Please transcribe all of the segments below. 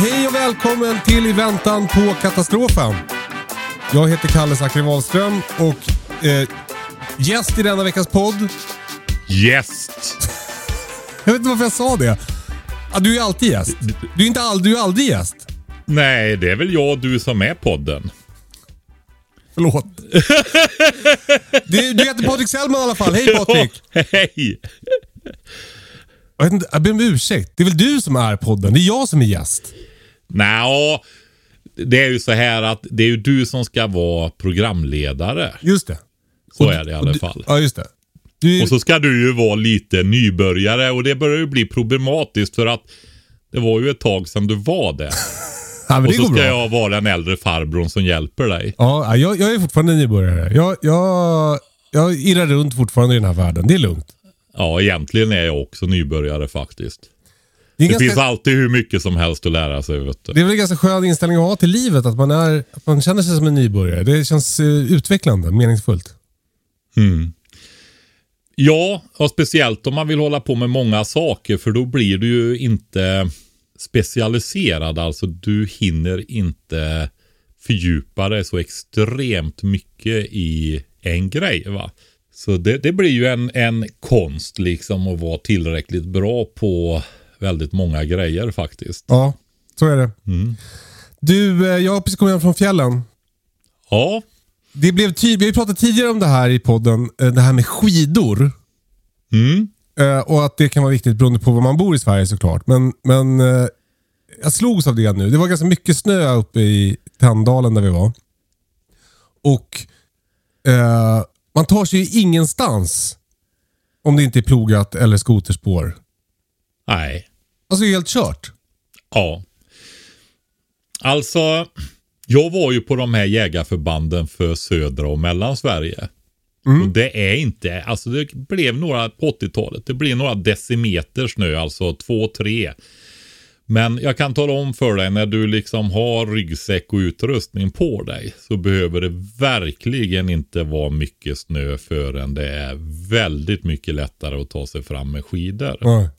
Hej och välkommen till I väntan på katastrofen. Jag heter Kalle Zackari Wahlström och eh, gäst i denna veckas podd. Gäst. Jag vet inte varför jag sa det. Ah, du är alltid gäst. Du är, inte all, du är aldrig gäst. Nej, det är väl jag och du som är podden. Förlåt. du, du heter Patrik Sellman i alla fall. Hej Patrik. Hej! Jag, vet inte, jag ber om ursäkt. Det är väl du som är podden? Det är jag som är gäst. Nja, det är ju så här att det är ju du som ska vara programledare. Just det. Så Och- är det i alla fall. Ja, just det. Du, Och så ska du ju vara lite nybörjare och det börjar ju bli problematiskt för att det var ju ett tag sedan du var det. ja, men Och så ska bra. jag vara den äldre farbrorn som hjälper dig. Ja, jag, jag är fortfarande nybörjare. Jag, jag, jag irrar runt fortfarande i den här världen. Det är lugnt. Ja, egentligen är jag också nybörjare faktiskt. Det, Det ganska, finns alltid hur mycket som helst att lära sig. Det är väl en ganska skön inställning att ha till livet. Att man, är, att man känner sig som en nybörjare. Det känns eh, utvecklande, meningsfullt. Ja, och speciellt om man vill hålla på med många saker för då blir du ju inte specialiserad. Alltså du hinner inte fördjupa dig så extremt mycket i en grej. va. Så det, det blir ju en, en konst liksom att vara tillräckligt bra på väldigt många grejer faktiskt. Ja, så är det. Mm. Du, eh, jag har precis kommit hem från fjällen. Ja, Det blev ty- vi har ju pratat tidigare om det här i podden, eh, det här med skidor. mm. Eh, och att det kan vara viktigt beroende på var man bor i Sverige såklart. Men, men jag slogs av det nu. Det var ganska mycket snö uppe i Tänndalen där vi var. Och eh, man tar sig ju ingenstans om det inte är plogat eller skoterspår. Nej. Alltså helt kört. Ja. Alltså, jag var ju på de här jägarförbanden för södra och mellansverige. Och det är inte, alltså det blev några på 80-talet, det blev några decimeter snö, alltså två, tre. Men jag kan tala om för dig när du liksom har ryggsäck och utrustning på dig så behöver det verkligen inte vara mycket snö förrän det är väldigt mycket lättare att ta sig fram med skidor. Ja.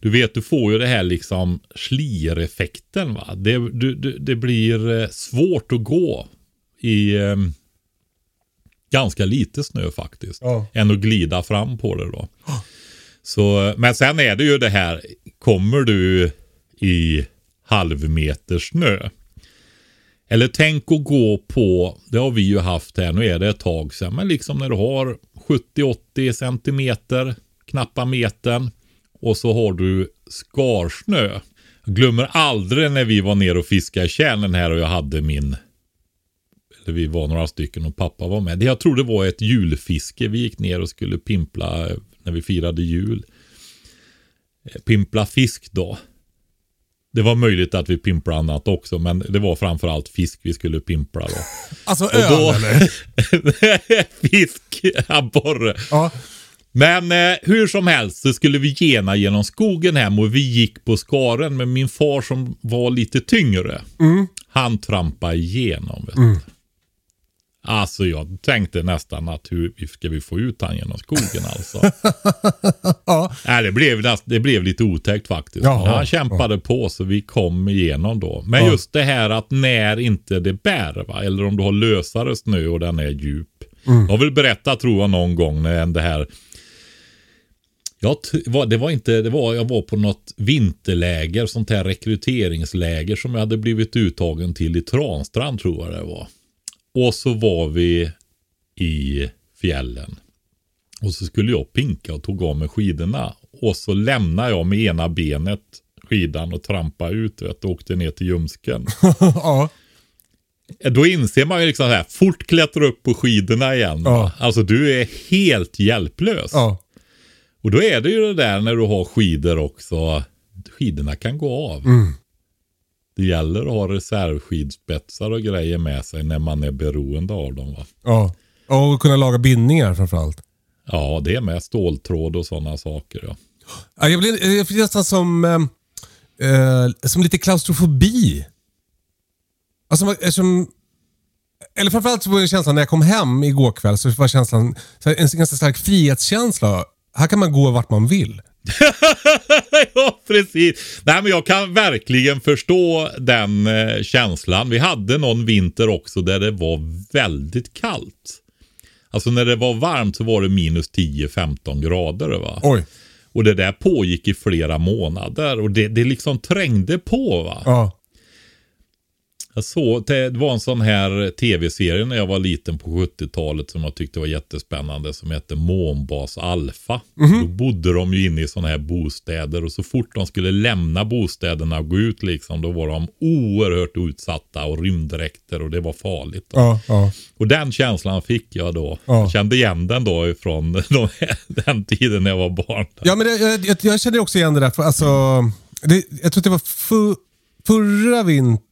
Du vet, du får ju det här liksom slireffekten va. Det, du, du, det blir eh, svårt att gå i eh, ganska lite snö faktiskt. Ja. Än att glida fram på det då. Så, men sen är det ju det här, kommer du i halvmeter snö. Eller tänk att gå på, det har vi ju haft här, nu är det ett tag sedan, men liksom när du har 70-80 centimeter, knappa metern och så har du skarsnö. Jag glömmer aldrig när vi var nere och fiskade i tjärnen här och jag hade min eller vi var några stycken och pappa var med. Jag tror det var ett julfiske. Vi gick ner och skulle pimpla eh, när vi firade jul. Eh, Pimpla fisk då. Det var möjligt att vi pimplade annat också, men det var framförallt fisk vi skulle pimpla då. Alltså öl då- eller? fisk, abborre. Ja. Men eh, hur som helst så skulle vi gena genom skogen hem och vi gick på skaren med min far som var lite tyngre. Han trampade igenom. Vet du. Alltså jag tänkte nästan att hur ska vi få ut han genom skogen alltså. ja. Nej, det, blev, det blev lite otäckt faktiskt. Jaha, han kämpade på så vi kom igenom då. Men Ja. just det här att när inte det bär, va? eller om du har lösare snö och den är djup. Mm. Jag har väl berättat tror jag någon gång när det här Jag, var, det var inte, det var, jag var på något vinterläger, sånt här rekryteringsläger som jag hade blivit uttagen till i Transtrand tror jag det var. Och så var vi i fjällen. Och så skulle jag pinka och tog av mig skidorna. Och så lämnade jag med ena benet skidan och trampa ut vet, och åkte ner till ljumsken. ja. Då inser man ju liksom så här, fort klättra upp på skidorna igen. Ja. Alltså du är helt hjälplös. ja. Och då är det ju det där när du har skidor också. Skidorna kan gå av. Mm. Det gäller att ha reservskidspetsar och grejer med sig när man är beroende av dem. Va? Ja. Och kunna laga bindningar framförallt. Ja, det är med ståltråd och sådana saker. Ja. Ja, jag blir, jag blir nästan som, eh, eh, som lite klaustrofobi. Alltså, eftersom, eller framförallt så var det känslan när jag kom hem igår kväll så var känslan en ganska stark frihetskänsla. Här kan man gå vart man vill. ja, precis. Nej, men jag kan verkligen förstå den eh, känslan. Vi hade någon vinter också där det var väldigt kallt. Alltså när det var varmt så var det minus 10-15 grader. Va? Oj. Och det där pågick i flera månader och det, det liksom trängde på. va. Ja. Jag såg, det var en sån här tv-serie när jag var liten på 70-talet som jag tyckte var jättespännande som hette Månbas Alfa. Då bodde de ju inne i såna här bostäder och så fort de skulle lämna bostäderna och gå ut liksom då var de oerhört utsatta och rymddräkter och det var farligt. Ja. Ja. Och den känslan fick jag då. Ja. Jag kände igen den då ifrån de här, den tiden när jag var barn. Ja, men det, jag, jag, jag känner också igen det där. För, alltså, det, jag tror att det var förra vintern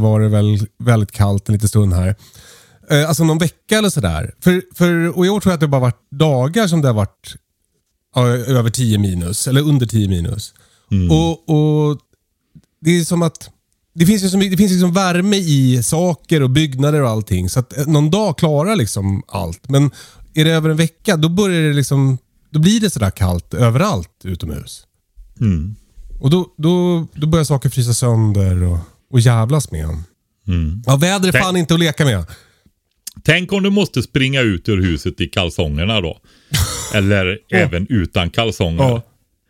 var det väl väldigt kallt en liten stund här. Eh, alltså någon vecka eller sådär. För, för, och i år tror jag att det bara varit dagar som det har varit ja, över 10 minus. Eller under 10 minus. Och, och Det är som att det finns, ju så mycket, det finns liksom värme i saker och byggnader och allting. Så att eh, någon dag klarar liksom allt. Men är det över en vecka, då börjar det liksom... Då blir det sådär kallt överallt utomhus. Mm. Och då, då, då börjar saker frysa sönder och, och jävlas med. Mm. Ja, väder är Tänk- fan inte att leka med. Tänk om du måste springa ut ur huset i kalsongerna då. Eller även utan kalsonger. Ja.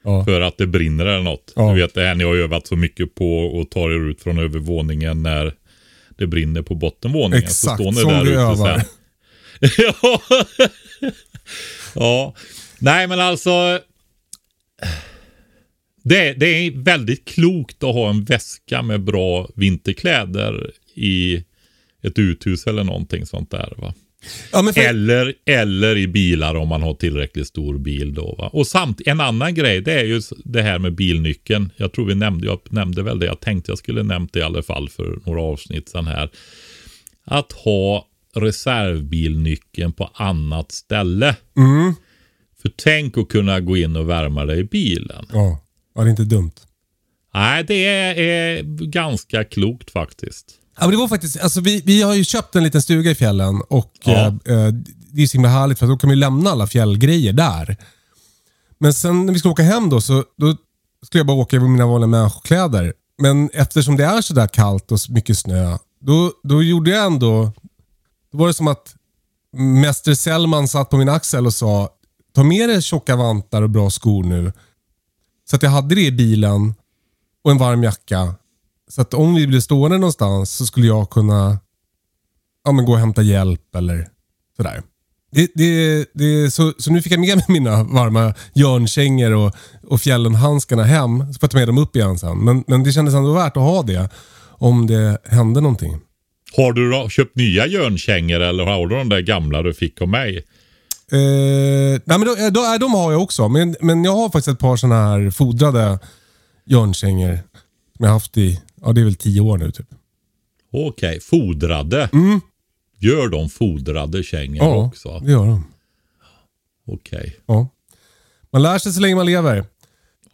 Ja. För att det brinner eller något. Ja. Du vet det här ni har övat så mycket på att ta er ut från övervåningen när det brinner på bottenvåningen. Exakt, så står ni där ute övar. sen. ja. ja. Nej men alltså. Det, det är väldigt klokt att ha en väska med bra vinterkläder i ett uthus eller någonting sånt där. va. Ja, för, Eller, eller i bilar om man har tillräckligt stor bil då. Va? Och samt, en annan grej det är ju det här med bilnyckeln. Jag tror vi nämnde, jag nämnde väl det. Jag tänkte jag skulle nämnt det i alla fall för några avsnitt sen här. Att ha reservbilnyckeln på annat ställe. mm, För tänk att kunna gå in och värma dig i bilen. ja. Ja, det är inte dumt. Nej, det är, ganska klokt faktiskt. Ja, men det var faktiskt, alltså vi, vi har ju köpt en liten stuga i fjällen och Ja. eh, eh, det är så himla härligt för då kan vi lämna alla fjällgrejer där. Men sen när vi skulle åka hem då så då skulle jag bara åka i mina vanliga människokläder. Men eftersom det är så där kallt och mycket snö, då, då gjorde jag ändå... Då var det som att Mäster Sellman satt på min axel och sa ta med dig tjocka vantar och bra skor nu. Så att jag hade det i bilen och en varm jacka. Så att om vi blev stående någonstans så skulle jag kunna ja, men gå och hämta hjälp eller sådär. Det, det, det, så, så nu fick jag med mig mina varma järnkängor och, och fjällenhandskarna hem. Så får jag ta med dem upp igen sen. Men, men det kändes ändå värt att ha det om det hände någonting. Har du då köpt nya järnkängor eller har du de där gamla du fick av mig? Eh, nej men då, då, äh, de har jag också. Men, men jag har faktiskt ett par sådana här fodrade järnkängor. Som jag har haft i, ja det är väl tio år nu typ. Okej, fodrade. Gör de fodrade kängor Ja, också? det gör de. Okej. Ja. Man lär sig så länge man lever.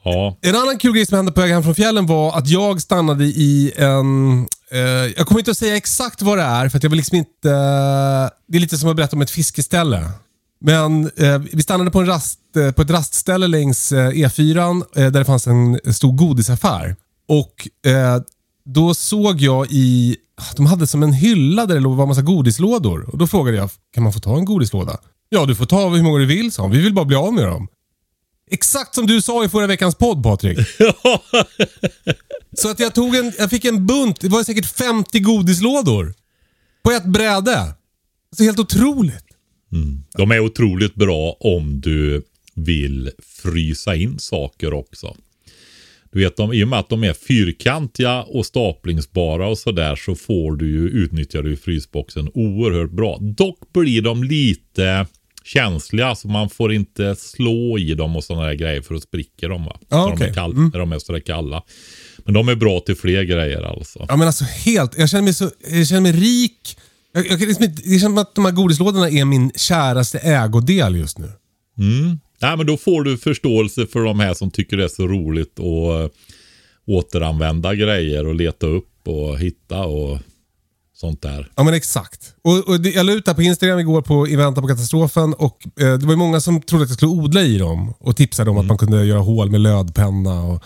Ja. En annan kul grej som hände på väg hem från fjällen var att jag stannade i en... Eh, jag kommer inte att säga exakt vad det är, för jag vill liksom inte... Eh, det är lite som att berätta om ett fiskeställe. Men eh, vi stannade på, en rast, eh, på ett rastställe längs eh, E4 eh, där det fanns en stor godisaffär. Och eh, då såg jag i... De hade som en hylla där det låg var massa godislådor. Och Då frågade jag, kan man få ta en godislåda? Ja, du får ta hur många du vill, sa hon. Vi vill bara bli av med dem. Exakt som du sa i förra veckans podd Patrik. Så att jag tog en, jag fick en bunt, det var säkert 50 godislådor. På ett bräde. Alltså helt otroligt. De är otroligt bra om du vill frysa in saker också. Du vet, de, i och med att de är fyrkantiga och staplingsbara och sådär så får du ju, utnyttjar du frysboxen oerhört bra. Dock blir de lite känsliga så man får inte slå i dem och sådana där grejer för att spricka dem. Va? Ja, när, de okej. är kall, Mm. när de är sådär kalla. Men de är bra till fler grejer alltså. Ja men alltså helt, jag känner mig så, jag känner mig rik. Jag, jag, kan liksom inte- det känns som att de här godislådorna är min käraste ägodel just nu. Mm. Nej, men då får du förståelse för de här som tycker det är så roligt att eh, återanvända grejer och leta upp och hitta och sånt där. Ja men exakt. Och, och det, jag la ut det här på Instagram igår på I väntan på katastrofen och eh, det var ju många som trodde att jag skulle odla i dem och tipsade om att man kunde göra hål med lödpenna och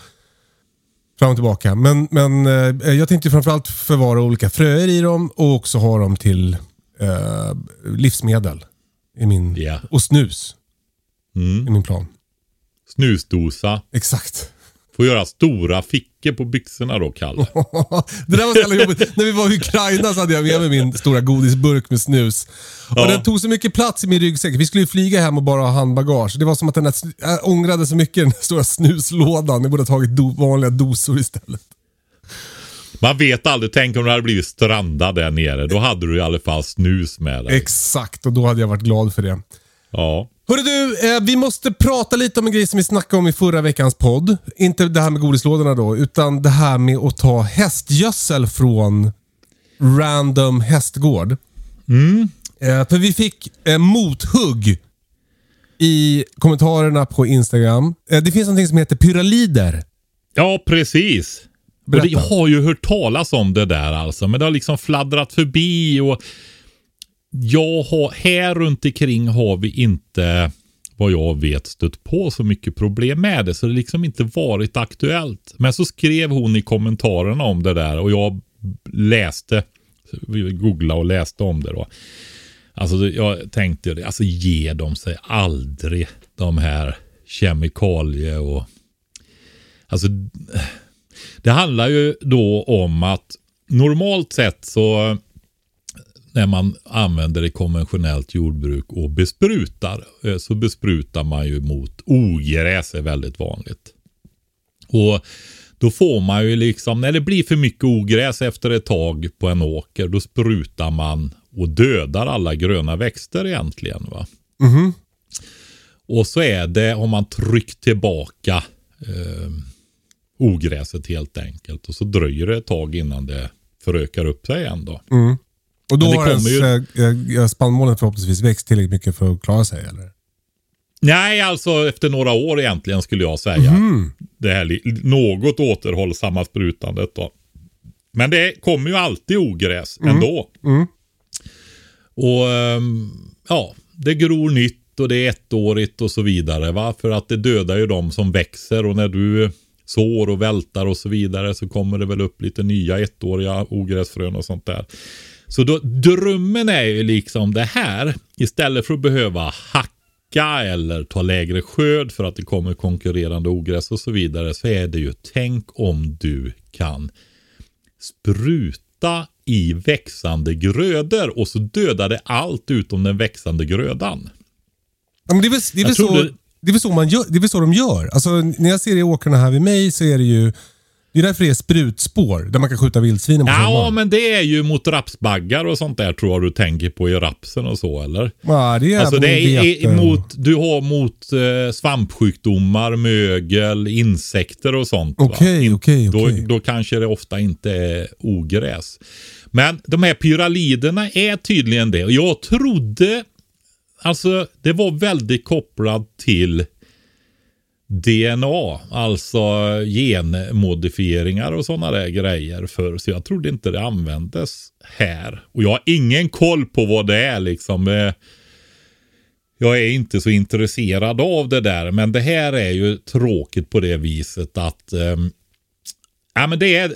fram och tillbaka. Men, men eh, jag tänkte framförallt förvara olika fröer i dem och också ha dem till eh, livsmedel. I min, Ja. Och snus Mm. i min plan. Snusdosa. Exakt. Får göra stora fickor på byxorna då, Kalle. det där var så jävla jobbigt. När vi var i Ukraina så hade jag med mig min stora godisburk med snus. Och Ja. den tog så mycket plats i min ryggsäck. Vi skulle ju flyga hem och bara ha handbagage. Det var som att den där, jag ångrade så mycket den stora snuslådan. Jag borde ha tagit do, vanliga dosor istället. Man vet aldrig. Tänk om du hade blivit strandad där nere. Då hade du i alla fall snus med dig. Exakt, och då hade jag varit glad för det. Ja. Hörru du, eh, vi måste prata lite om en grej som vi snackade om i förra veckans podd. Inte det här med godislådorna då, utan det här med att ta hästgödsel från random hästgård. Eh, för vi fick eh, mothugg i kommentarerna på Instagram. Eh, det finns något som heter pyralider. Ja, precis. Och Berätta. jag har ju hört talas om det där alltså. Men det har liksom fladdrat förbi och jag har, här runt omkring har vi inte vad jag vet stött på så mycket problem med det. Så det har liksom inte varit aktuellt. Men så skrev hon i kommentarerna om det där och jag läste, googlade och läste om det då. Alltså jag tänkte, det, alltså ge dem sig aldrig de här kemikalier och Alltså, det handlar ju då om att normalt sett så när man använder det konventionellt jordbruk och besprutar eh, så besprutar man ju mot ogräs är väldigt vanligt. Och då får man ju liksom, när det blir för mycket ogräs efter ett tag på en åker, då sprutar man och dödar alla gröna växter egentligen. va. Och så är det, har man tryckt tillbaka eh, ogräset helt enkelt. Och så dröjer det ett tag innan det förökar upp sig igen då. Och då har ens ju- eh, eh, spannmålen förhoppningsvis växt tillräckligt mycket för att klara sig, eller? Nej, alltså efter några år egentligen skulle jag säga. Det här något återhållsamma sprutandet då. Men det kommer ju alltid ogräs ändå. Och ehm, ja, det gror nytt och det är ettårigt och så vidare. Va? För att det dödar ju de som växer och när du sår och vältar och så vidare så kommer det väl upp lite nya ettåriga ogräsfrön och sånt där. Så då, drömmen är ju liksom det här. Istället för att behöva hacka eller ta lägre skörd för att det kommer konkurrerande ogräs och så vidare. Så är det ju tänk om du kan spruta i växande grödor och så dödar det allt utom den växande grödan. Ja, men det, är väl, det, är väl så, det- det, är väl så man gör, det är väl så de gör. Alltså, när jag ser i åkrarna här vid mig så är det ju... Det är därför det är sprutspår, där man kan skjuta vildsvinen på Ja, sommaren. men det är ju mot rapsbaggar och sånt där tror jag du tänker på i rapsen och så eller? Ja, det är Alltså det är, mot, du har mot eh, svampsjukdomar, mögel, insekter och sånt. Okej, okej, då, okej. då kanske det ofta inte är ogräs. Men de här pyraliderna är tydligen det. Jag trodde, alltså det var väldigt kopplat till DNA, alltså genmodifieringar och sådana där grejer för Så jag trodde inte det användes här. Och jag har ingen koll på vad det är liksom. Eh, Jag är inte så intresserad av det där, men det här är ju tråkigt på det viset att ehm, ja, men det är,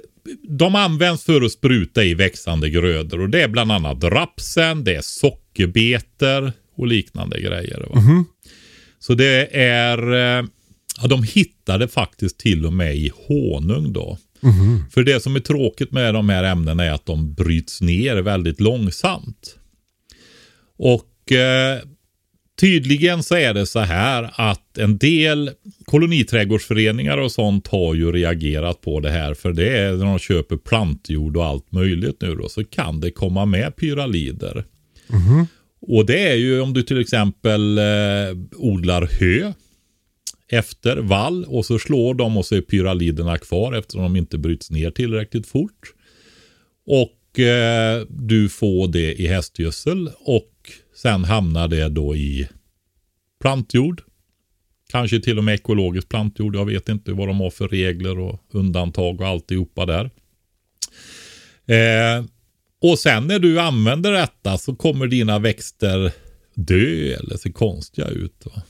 de används för att spruta i växande grödor och det är bland annat rapsen, det är sockerbetor och liknande grejer. Va? Så det är, eh, Ja, de hittade faktiskt till och med i honung då. För det som är tråkigt med de här ämnena är att de bryts ner väldigt långsamt. Och eh, tydligen så är det så här att en del koloniträdgårdsföreningar och sånt har ju reagerat på det här. För det är när de köper plantjord och allt möjligt nu då så kan det komma med pyralider. Och det är ju om du till exempel eh, odlar hö efter vall och så slår de och så är pyraliderna kvar eftersom de inte bryts ner tillräckligt fort. Och eh, du får det i hästgödsel och sen hamnar det då i plantjord. Kanske till och med ekologisk plantjord. Jag vet inte vad de har för regler och undantag och alltihopa där. Eh, och sen när du använder detta så kommer dina växter dö eller se konstiga ut. Va?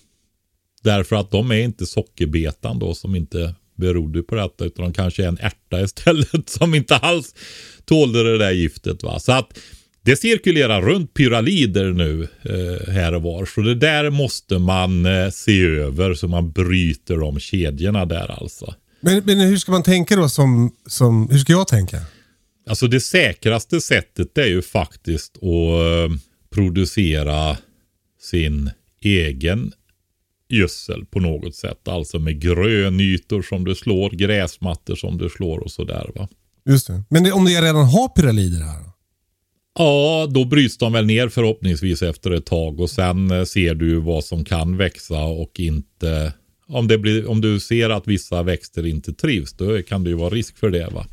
Därför att de är inte sockerbetan då som inte berodde på detta utan de kanske är en ärta istället som inte alls tålde det där giftet. Va? Så att det cirkulerar runt pyralider nu eh, här och var. Så det där måste man eh, se över så man bryter de kedjorna där alltså. Men, men hur ska man tänka då som, som, hur ska jag tänka? Alltså det säkraste sättet är ju faktiskt att eh, producera sin egen gödsel på något sätt. Alltså med grönytor som du slår, gräsmattor som du slår och sådär va. Just det. Men det, om jag redan har pyralider här? Ja, då bryts de väl ner förhoppningsvis efter ett tag och sen eh, ser du vad som kan växa och inte. Om, det blir, om du ser att vissa växter inte trivs, då kan det ju vara risk för det. va.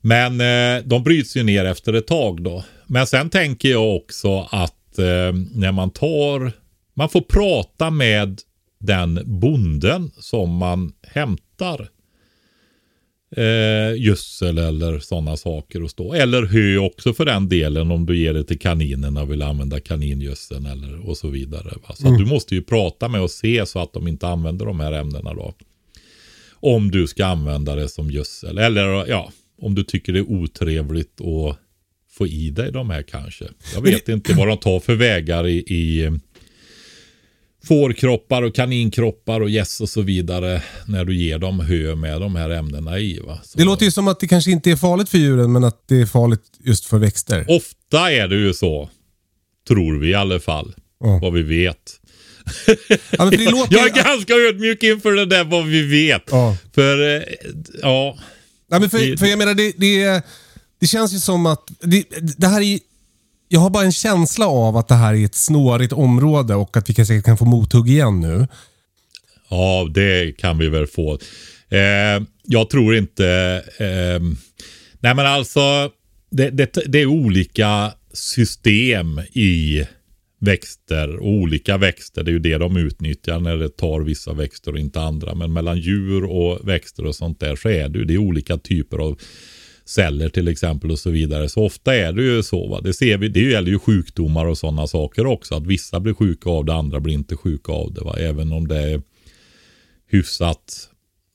Men eh, de bryts ju ner efter ett tag då. Men sen tänker jag också att eh, när man tar, man får prata med den bonden som man hämtar eh, gödsel eller sådana saker och stå. Eller hö också för den delen om du ger det till kaninerna och vill använda kaningödseln eller och så vidare. Va? Så att du måste ju prata med och se så att de inte använder de här ämnena då. Om du ska använda det som gödsel. Eller ja, om du tycker det är otrevligt att få i dig de här kanske. Jag vet inte vad de tar för vägar i, i fårkroppar och kaninkroppar och gäss och så vidare när du ger dem hö med de här ämnena i. Det låter ju som att det kanske inte är farligt för djuren, men att det är farligt just för växter. Ofta är det ju så. Tror vi i alla fall. Ja. Vad vi vet. Ja, låter Jag är ganska ödmjuk inför det där vad vi vet. Ja. För, eh, ja. Ja, men för, för jag menar, det, det, det känns ju som att det, det här är... Jag har bara en känsla av att det här är ett snårigt område och att vi kan kan få mothugg igen nu. Ja, det kan vi väl få. Eh, jag tror inte... Eh, nej, men alltså. Det, det, det är olika system i växter och olika växter. Det är ju det de utnyttjar när det tar vissa växter och inte andra. Men mellan djur och växter och sånt där så är det ju det är olika typer av celler till exempel och så vidare. Så ofta är det ju så. Va? Det ser vi. Det gäller ju sjukdomar och sådana saker också. Att vissa blir sjuka av det, andra blir inte sjuka av det. Va? Även om det är hyfsat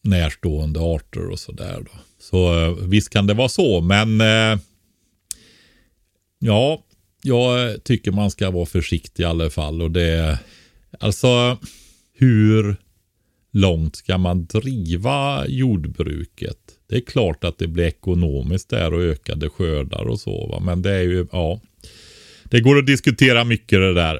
närstående arter och sådär. Så eh, visst kan det vara så, men eh, ja, jag tycker man ska vara försiktig i alla fall. Och det, alltså, hur långt ska man driva jordbruket? Det är klart att det blir ekonomiskt där och ökade skördar och så, va? men det är ju, ja. Det går att diskutera mycket det där.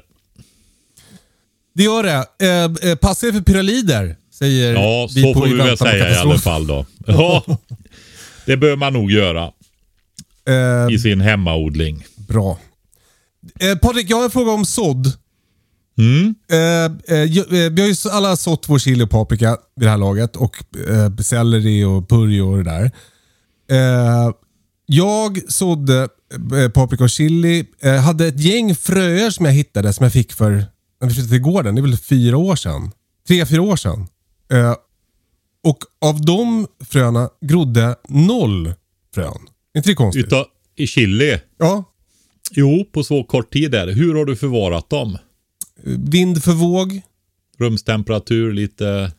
Det gör det. Eh, eh, passa er för pyralider, säger Ja, vi så på får vi väl säga i alla fall då. Ja, det bör man nog göra Eh, i sin hemmaodling. bra. Eh, Patrik, jag har en fråga om sådd. Mm. Eh, vi har ju alla sått vår chili och paprika vid det här laget och eh, selleri och purjo och det där. Eh, jag sådde eh, paprika och chili. Hade ett gäng fröer som jag hittade som jag fick för, när vi flyttade till gården, det är väl fyra år sedan. Tre, fyra år sedan. Och av de fröna grodde noll frön. Inte det konstigt? Utav, I chili? Ja. Jo, på så kort tid är det. Hur har du förvarat dem? Vind för våg. Rumstemperatur, lite...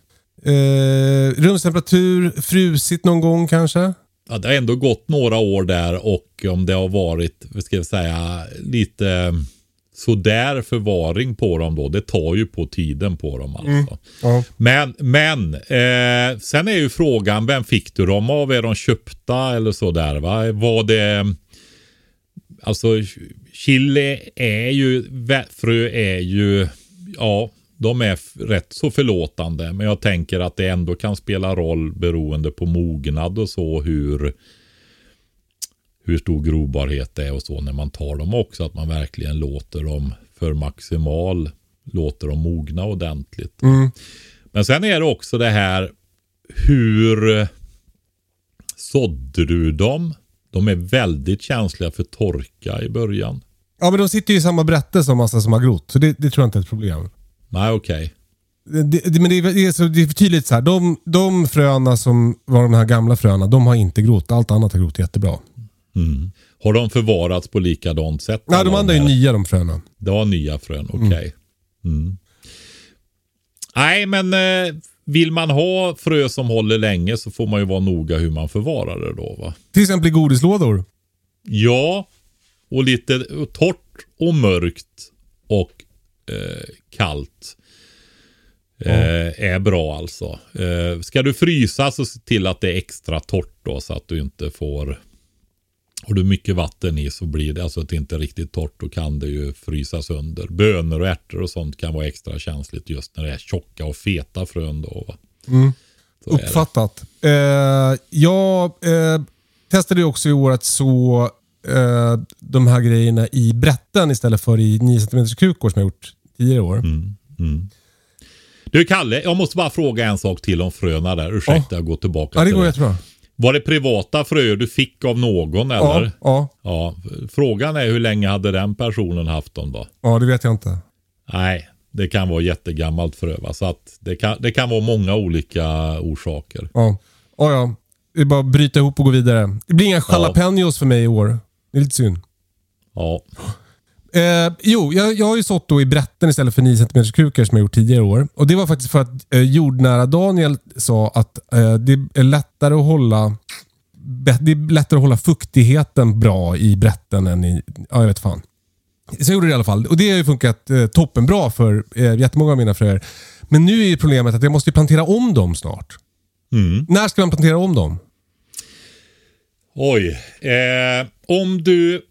Eh, rumstemperatur, frusit någon gång kanske. Ja, det har ändå gått några år där och om det har varit, vad ska jag säga, lite sådär förvaring på dem då. Det tar ju på tiden på dem alltså. Ja. Men, men eh, sen är ju frågan, vem fick du dem av? Är de köpta eller sådär va? Var det... Alltså chili är ju, frö är ju, ja, de är rätt så förlåtande. Men jag tänker att det ändå kan spela roll beroende på mognad och så hur hur stor grobarhet det är och så när man tar dem också. Att man verkligen låter dem för maximal, låter dem mogna ordentligt. Mm. Men sen är det också det här hur sådde du dem? De är väldigt känsliga för torka i början. Ja, men de sitter ju i samma brätte som massa som har grott. Så det, det tror jag inte är ett problem. Nej, okej. Det, det, men det är, det, är så, det är för tydligt så här. De, de fröna som var de här gamla fröna, de har inte grott. Allt annat har grott jättebra. Mm. Har de förvarats på likadant sätt? Nej, de andra är här? nya de fröna. Det var nya frön, okej. Okay. Mm. Nej, men eh, vill man ha frö som håller länge så får man ju vara noga hur man förvarar det då. Va? Till exempel i godislådor. Ja, och lite torrt och mörkt och eh, kallt. Eh, är bra alltså. Eh, ska du frysa så se till att det är extra torrt då så att du inte får har du mycket vatten i så blir det alltså att det inte är riktigt torrt. Då kan det ju frysa sönder. Bönor och ärtor och sånt kan vara extra känsligt just när det är tjocka och feta frön. Då? Mm. Uppfattat. Eh, jag eh, testade också i år att så eh, de här grejerna i brätten istället för i 9 cm krukor som jag gjort tidigare år. Mm. Mm. Du Kalle, jag måste bara fråga en sak till om fröna där. Ursäkta, oh. jag går tillbaka ja, det går jättebra. Var det privata fröer du fick av någon eller? Ja, ja. ja. Frågan är hur länge hade den personen haft dem då? Ja, det vet jag inte. Nej, det kan vara jättegammalt frö. Va? Så att det, kan, det kan vara många olika orsaker. Ja, ja. ja. Det är bara att bryta ihop och gå vidare. Det blir inga jalapenos ja. för mig i år. Det är lite synd. Ja. Eh, jo, jag, jag har ju sått då i brätten istället för 9 cm krukor som jag gjort tidigare år. Och Det var faktiskt för att eh, jordnära Daniel sa att eh, det är lättare att hålla det är lättare att hålla fuktigheten bra i brätten än i... Ja, jag vet fan. Så jag gjorde det i alla fall. Och Det har ju funkat eh, toppenbra för eh, jättemånga av mina fröer. Men nu är problemet att jag måste plantera om dem snart. Mm. När ska man plantera om dem? Oj. Eh, om du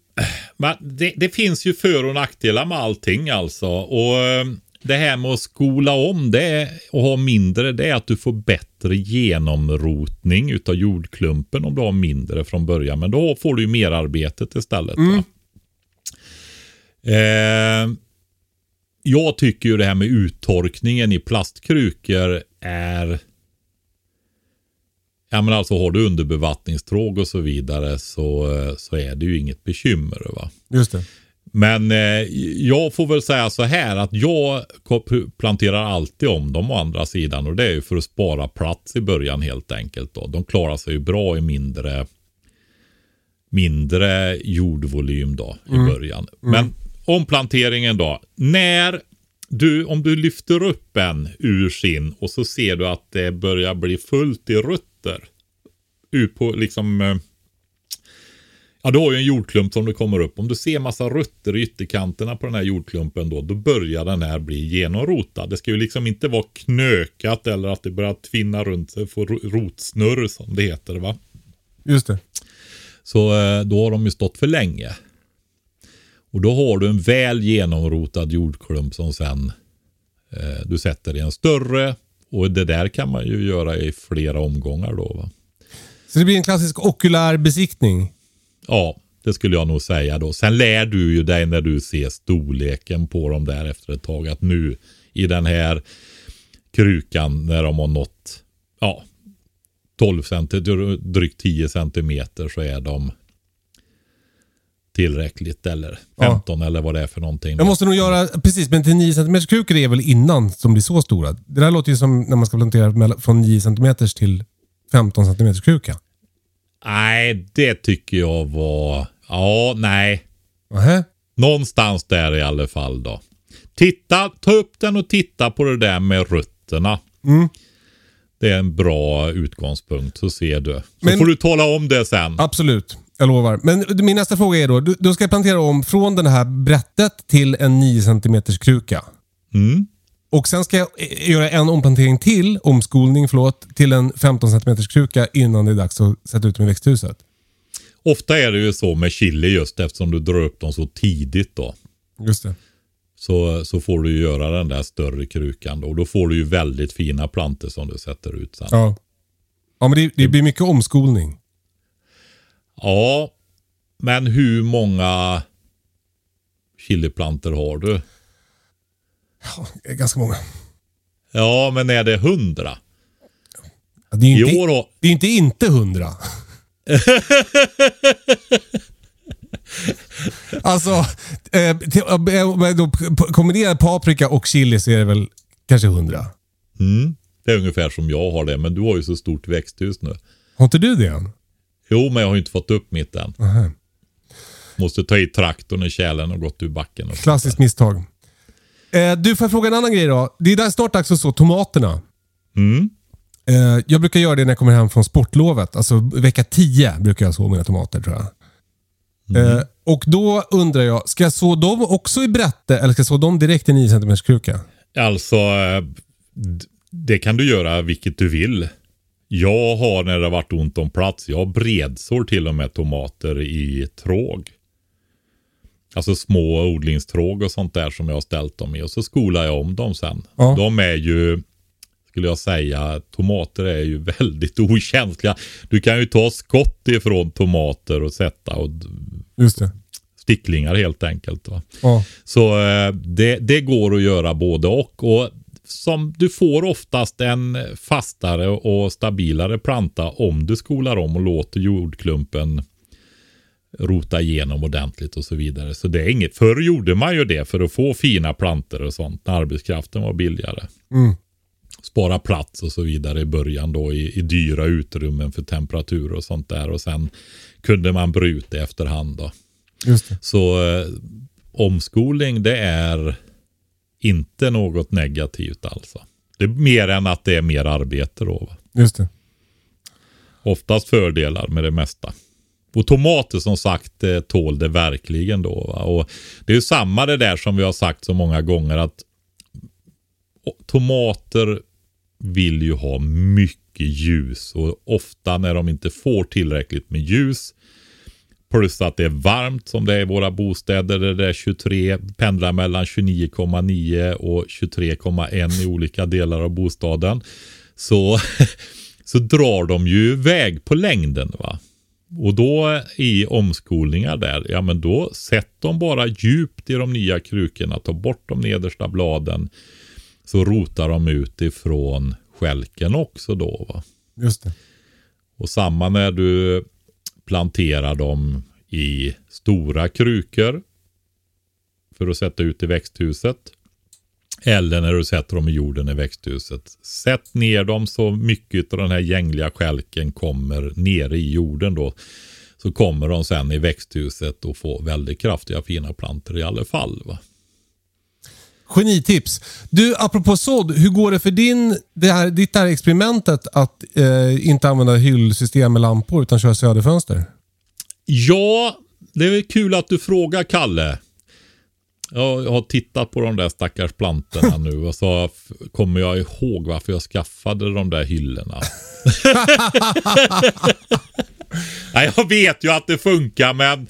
men det, det, finns ju för och nackdelar med allting alltså. Och eh, det här med att skola om det och ha mindre, det är att du får bättre genomrotning utav jordklumpen om du har mindre från början. Men då får du ju mer arbetet istället. Mm. Eh, jag tycker ju det här med uttorkningen i plastkrukor är Ja men alltså har du underbevattningstråg och så vidare så, så är det ju inget bekymmer. Va? Just det. Men eh, jag får väl säga så här att jag planterar alltid om dem å andra sidan och det är ju för att spara plats i början helt enkelt. Då. De klarar sig ju bra i mindre, mindre jordvolym då i mm. början. Mm. Men omplanteringen då. När du, om du lyfter upp en ur sin och så ser du att det börjar bli fullt i rött rötter. Ut på liksom... Eh, ja, du har ju en jordklump som du kommer upp. Om du ser massa rötter i ytterkanterna på den här jordklumpen då, då börjar den här bli genomrotad. Det ska ju liksom inte vara knökat eller att det börjar tvinna runt sig, få rotsnurr som det heter va. Just det. Så eh, då har de ju stått för länge. Och då har du en väl genomrotad jordklump som sen eh, du sätter i en större och det där kan man ju göra i flera omgångar då. Va? Så det blir en klassisk okulär besiktning? Ja, det skulle jag nog säga då. Sen lär du ju dig när du ser storleken på dem där efter ett tag att nu i den här krukan när de har nått ja, 12 cm, drygt 10 centimeter så är de tillräckligt eller 15 ja. eller vad det är för någonting. Jag måste nog göra, precis, men till 9 cm krukor är väl innan som blir så stora? Det där låter ju som när man ska plantera från 9 cm till 15 cm kruka. Nej, det tycker jag var... Ja, nej. Aha. Någonstans där i alla fall då. Titta, ta upp den och titta på det där med rötterna. Mm. Det är en bra utgångspunkt, så ser du. Så Men, får du tala om det sen. Absolut. Jag lovar. Men min nästa fråga är då, du, då ska jag plantera om från det här brättet till en 9 cm kruka. Mm. Och sen ska jag eh, göra en omplantering till, omskolning förlåt, till en 15 cm kruka innan det är dags att sätta ut dem i växthuset. Ofta är det ju så med chili just eftersom du drar upp dem så tidigt då. Just det. Så, så får du göra den där större krukan då. Och då får du ju väldigt fina plantor som du sätter ut sen. Ja. Ja, men det, det blir mycket omskolning. Ja, men hur många chiliplantor har du? Ja, ganska många. Ja, men är det hundra? Det är ju inte, år har... det är inte inte hundra. alltså, eh, eh, jag då kombinerar paprika och chili så är det väl kanske hundra. Mm, det är ungefär som jag har det, men du har ju så stort växthus nu. Har inte du det än? Jo, men jag har ju inte fått upp mitt än. Aha. Måste ta i traktorn i tjälen och gått ur backen. Klassiskt misstag. Eh, du, får jag fråga en annan grej då? Det är där snart dags att så tomaterna. Mm. Eh, jag brukar göra det när jag kommer hem från sportlovet. Alltså vecka 10 brukar jag så mina tomater tror jag. Eh, och då undrar jag, ska jag så dem också i brätte eller ska jag så dem direkt i 9 cm kruka? Alltså, eh, det kan du göra vilket du vill. Jag har när det har varit ont om plats, jag bredsår till och med tomater i tråg. Alltså små odlingstråg och sånt där som jag har ställt dem i. Och så skolar jag om dem sen. Ja. De är ju, skulle jag säga, tomater är ju väldigt okänsliga. Du kan ju ta skott ifrån tomater och sätta och Just det. sticklingar helt enkelt. Ja. Så eh, det, det går att göra både och. och som du får oftast en fastare och stabilare planta om du skolar om och låter jordklumpen rota igenom ordentligt och så vidare. Så det är inget. Förr gjorde man ju det för att få fina planter och sånt när arbetskraften var billigare. Mm. Spara plats och så vidare i början då i, i dyra utrymmen för temperatur och sånt där och sen kunde man det efterhand då. Så eh, omskolning det är inte något negativt alltså. Det är mer än att det är mer arbete då. Va? Just det. Oftast fördelar med det mesta. Och tomater som sagt eh, tål det verkligen då. Va? Och det är ju samma det där som vi har sagt så många gånger att tomater vill ju ha mycket ljus och ofta när de inte får tillräckligt med ljus plus att det är varmt som det är i våra bostäder där det är 23 pendlar mellan 29,9 och 23,1 i olika delar av bostaden så, så drar de ju iväg på längden. va. Och då i omskolningar där, ja men då sätt dem bara djupt i de nya krukorna, ta bort de nedersta bladen så rotar de ut ifrån skälken också då. va. Just det. Och samma när du Plantera dem i stora krukor för att sätta ut i växthuset. Eller när du sätter dem i jorden i växthuset. Sätt ner dem så mycket av den här gängliga skälken kommer ner i jorden då. Så kommer de sen i växthuset och få väldigt kraftiga fina plantor i alla fall. Va? Genitips. Du, apropå sådd. Hur går det för din, det här, ditt här experimentet att eh, inte använda hyllsystem med lampor utan köra söderfönster? Ja, det är kul att du frågar Kalle. Jag har tittat på de där stackars plantorna nu och så kommer jag ihåg varför jag skaffade de där hyllorna. Nej, jag vet ju att det funkar men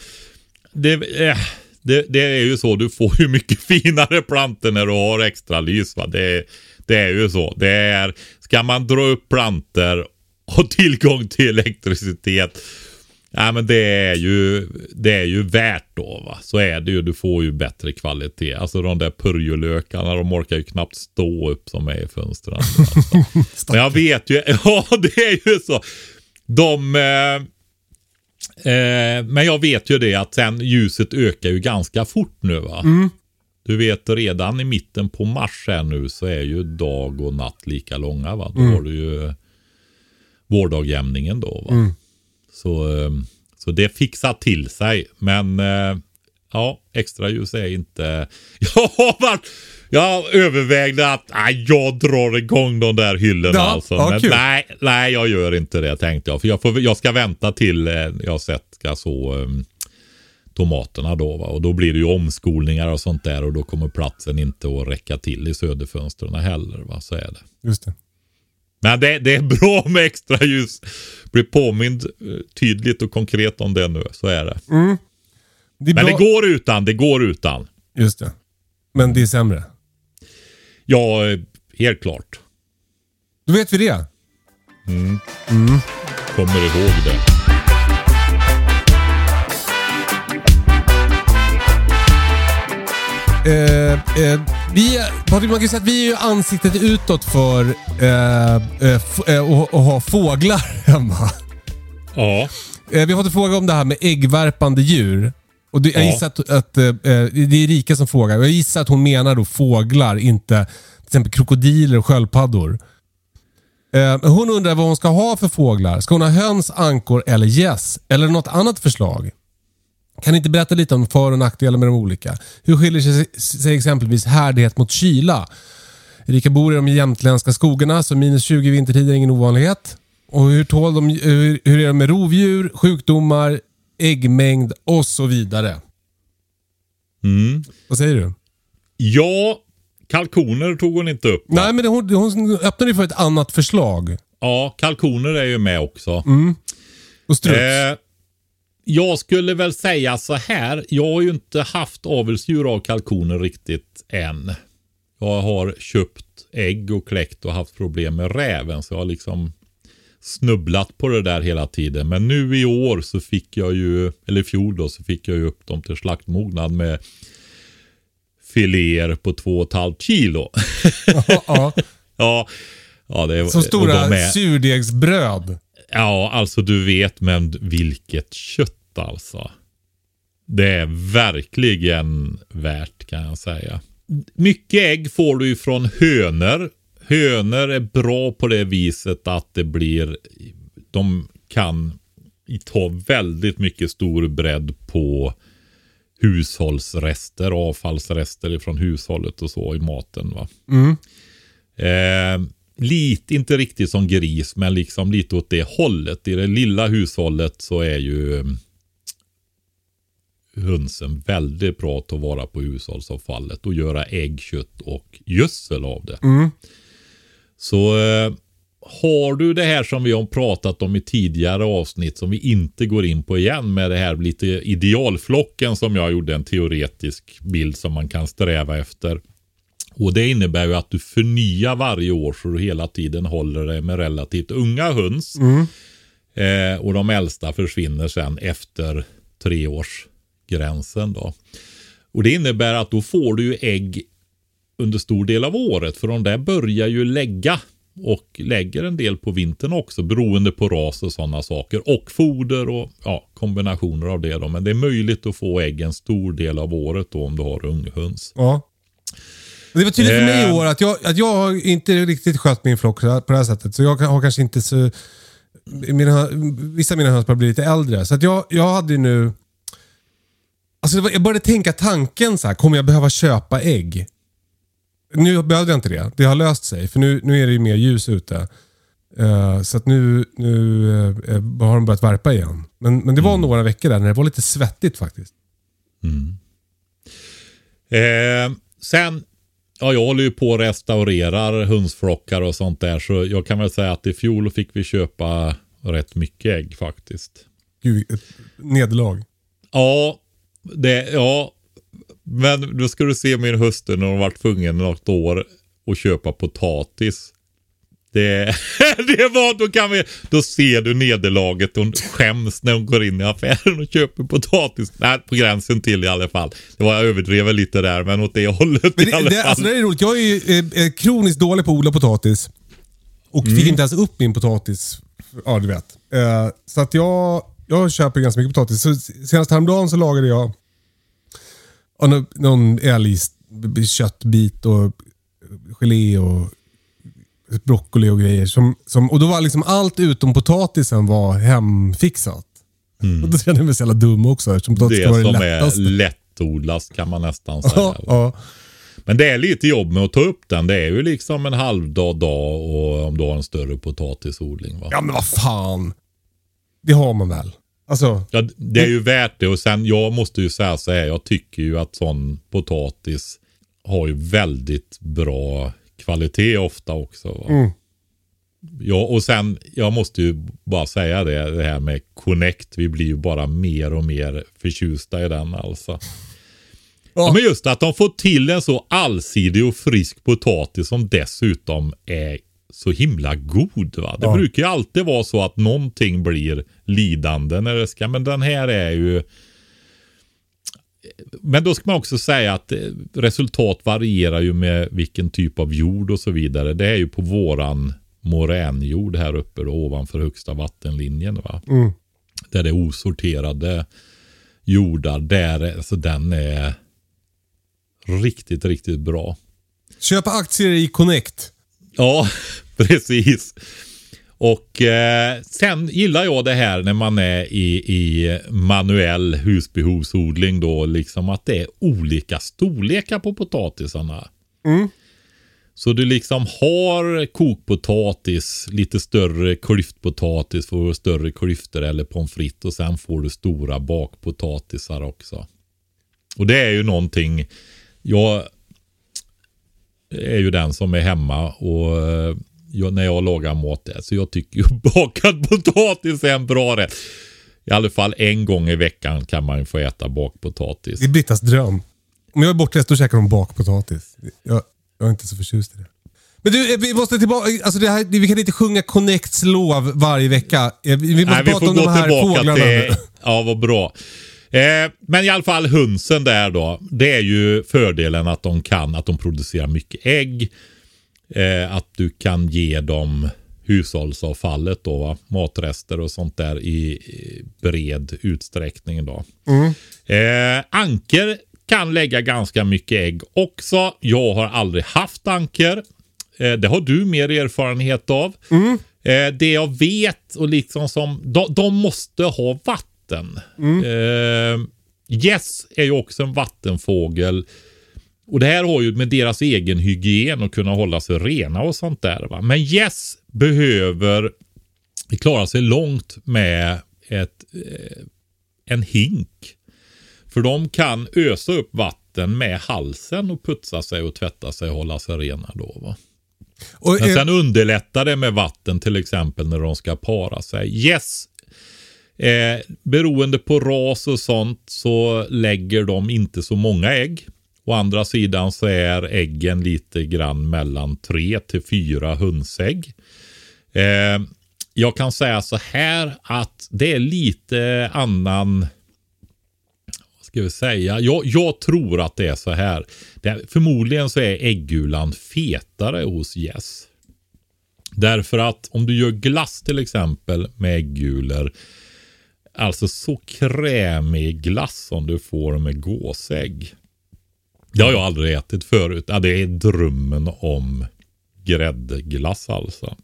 det, eh, det, det är ju så. Du får ju mycket finare plantor när du har extra lys. Va? Det, det är ju så. Det är, ska man dra upp plantor och tillgång till elektricitet Ja, men det är ju, det är ju värt då. Va? Så är det ju. Du får ju bättre kvalitet. Alltså de där purjolökarna, de orkar ju knappt stå upp som är i fönstren. Alltså. men jag vet ju, ja det är ju så. De, eh, eh, men jag vet ju det att sen ljuset ökar ju ganska fort nu va. Du vet redan i mitten på mars här nu så är ju dag och natt lika långa va. Då har du ju vårdagjämningen då va. Så, eh, så det fixar till sig. Men eh, ja, extra ljus är inte... Jag har varit, jag övervägde att nej, jag drar igång de där hyllorna Ja, alltså. ja, Men nej, nej, jag gör inte det tänkte jag. För jag, får, jag ska vänta till eh, jag sett så um, tomaterna då. Va? Och då blir det ju omskolningar och sånt där och då kommer platsen inte att räcka till i söderfönstren heller. Va? Så är det. Just det. Men det, det är bra med extra ljus. Blir påmind eh, tydligt och konkret om det nu. Så är det. Det är Men det går utan. Det går utan. Just det. Men det är sämre. Ja, eh, helt klart. Då vet vi det. Kommer ihåg det. Eh, eh, vi, Patrik, man kan säga att vi är ju ansiktet utåt för eh, eh, eh, att att ha fåglar hemma. Ja. Eh, vi har fått en fråga om det här med äggvärpande djur. Och det, jag Ja. gissar att, att eh, det är Erika som frågar. Jag gissar att hon menar då fåglar, inte till exempel krokodiler och sköldpaddor. Eh, hon undrar vad hon ska ha för fåglar. Ska hon ha höns, ankor eller gäss? Eller något annat förslag? Kan ni inte berätta lite om för och nackdelar med de olika? Hur skiljer sig, sig exempelvis härdighet mot kyla? Erika bor i de jämtländska skogarna, så minus 20 vintertid är ingen ovanlighet. Och hur, tål de, hur, hur är det med rovdjur, sjukdomar, äggmängd och så vidare? Mm. Vad säger du? Ja, kalkoner tog hon inte upp. va? Nej, men hon, hon öppnade ju för ett annat förslag. Ja, kalkoner är ju med också. Och struts. Eh, jag skulle väl säga så här. Jag har ju inte haft avelsdjur av kalkoner riktigt än. Jag har köpt ägg och kläckt och haft problem med räven. Så jag har liksom snubblat på det där hela tiden. Men nu i år så fick jag ju, eller i fjol då, så fick jag ju upp dem till slaktmognad med filéer på 2,5 kilo. ja, ja. ja, ja, det Som de stora är- surdegsbröd. Ja, alltså du vet, men vilket kött alltså. Det är verkligen värt kan jag säga. Mycket ägg får du ju från hönor. Hönor är bra på det viset att det blir, de kan ta väldigt mycket stor bredd på hushållsrester, avfallsrester från hushållet och så i maten. va. Eh, lite, inte riktigt som gris, men liksom lite åt det hållet. I det lilla hushållet så är ju eh, hönsen väldigt bra att ta vara på hushållsavfallet och göra ägg, kött och gödsel av det. Så eh, har du det här som vi har pratat om i tidigare avsnitt som vi inte går in på igen med det här lite idealflocken som jag gjorde en teoretisk bild som man kan sträva efter. Och det innebär ju att du förnyar varje år så du hela tiden håller dig med relativt unga höns. Eh, och de äldsta försvinner sen efter treårsgränsen då. Och det innebär att då får du ju ägg under stor del av året. För de där börjar ju lägga och lägger en del på vintern också beroende på ras och sådana saker. Och foder och ja, kombinationer av det. Då. Men det är möjligt att få ägg en stor del av året då om du har unghöns. Ja. Det var tydligt för mig i Eh. år att jag, att jag inte riktigt skött min flock på det här sättet. Så jag har kanske inte så... Mina, vissa av mina höns börjar bli lite äldre. Så att jag, jag hade ju nu... Alltså var, jag började tänka tanken så här, kommer jag behöva köpa ägg? Nu behövde jag inte det. Det har löst sig. För nu, nu är det ju mer ljus ute. Eh, så att nu, nu eh, har de börjat värpa igen. Men, men det var några veckor där när det var lite svettigt faktiskt. Eh, sen, ja jag håller ju på och restaurerar hönsflockar och sånt där. Så jag kan väl säga att i fjol fick vi köpa rätt mycket ägg faktiskt. Gud, ett nederlag. Ja, det, ja. Men då ska du se min hustru när hon var tvungen något år att köpa potatis. Det, det var, då kan vi, då ser du nederlaget. Hon skäms när hon går in i affären och köper potatis. Nej, på gränsen till i alla fall. Det var, jag överdrev lite där, men åt det hållet Men i alla det, det, fall. alltså det är roligt. Jag är ju eh, eh, kroniskt dålig på att odla potatis. Och Mm. fick inte ens upp min potatis. Ja, du vet. Eh, så att jag, jag köper ganska mycket potatis. Så senast häromdagen så lagade jag nå- någon älgköttbit och gelé och broccoli och grejer. Som, som, och då var liksom allt utom potatisen var hemfixat. Och då kände jag mig så jävla dum också eftersom potatis Mm. det ska vara det som är lättaste. lättodlast kan man nästan säga. Ja, ja. Men det är lite jobb med att ta upp den. Det är ju liksom en halvdag dag och om du har en större potatisodling. Va? Ja men vad fan. Det har man väl? Alltså, Ja, det är ju värt det och sen jag måste ju säga så här. Jag tycker ju att sån potatis har ju väldigt bra kvalitet ofta också. Mm. Ja, och sen jag måste ju bara säga det, det här med Connect. Vi blir ju bara mer och mer förtjusta i den alltså. Ja. Ja, men just att de får till en så allsidig och frisk potatis som dessutom är så himla god. Va? Det Ja. brukar ju alltid vara så att någonting blir lidande när det ska, men den här är ju men då ska man också säga att eh, resultat varierar ju med vilken typ av jord och så vidare. Det är ju på våran moränjord här uppe då, ovanför högsta vattenlinjen. Va? mm. Där det är osorterade jordar. Där, alltså den är riktigt, riktigt bra. köpa aktier i Connect. Ja, precis. Och eh, sen gillar jag det här när man är i, i manuell husbehovsodling då, liksom att det är olika storlekar på potatisarna. Mm. Så du liksom har kokpotatis, lite större klyftpotatis, får större klyftor eller pommes frites och sen får du stora bakpotatisar också. Och det är ju någonting, jag är ju den som är hemma och eh, jag, när jag lagar mat så jag tycker ju bakad potatis är en bra rätt. I alla fall en gång i veckan kan man ju få äta bakpotatis. Det är Brittas dröm. Om jag är bortrest då käkar de bakpotatis. Jag, jag är inte så förtjust i det. Men du, eh, vi måste tillbaka. Alltså det här, vi kan inte sjunga Connects lov varje vecka. Eh, Vi vi måste Nej, vi prata får om gå de här tillbaka fåglarna till... Ja, vad bra. Eh, men i alla fall hönsen där då. Det är ju fördelen att de kan, att de producerar mycket ägg. Eh, att du kan ge dem hushållsavfallet då, va? matrester och sånt där i bred utsträckning då. Eh, anker kan lägga ganska mycket ägg också. Jag har aldrig haft anker. Eh, det har du mer erfarenhet av. Eh, det jag vet och liksom som, de, de måste ha vatten. Eh, gäss är ju också en vattenfågel. Och det här har ju med deras egen hygien och kunna hålla sig rena och sånt där. Va? Men gäss behöver klara sig långt med ett, eh, en hink. För de kan ösa upp vatten med halsen och putsa sig och tvätta sig och hålla sig rena då. Va? Och, Men eh, sen underlättar det med vatten till exempel när de ska para sig. Yes, eh, beroende på ras och sånt så lägger de inte så många ägg. Å andra sidan så är äggen lite grann mellan tre till fyra hönsägg. Eh, jag kan säga så här att det är lite annan vad ska vi säga? Jag, jag tror att det är så här. Det, förmodligen så är äggulan fetare hos gäss. Därför att om du gör glass till exempel med äggulor. Alltså så krämig glass som du får med gåsägg. Det har jag aldrig ätit förut. Ja, det är drömmen om gräddglass alltså.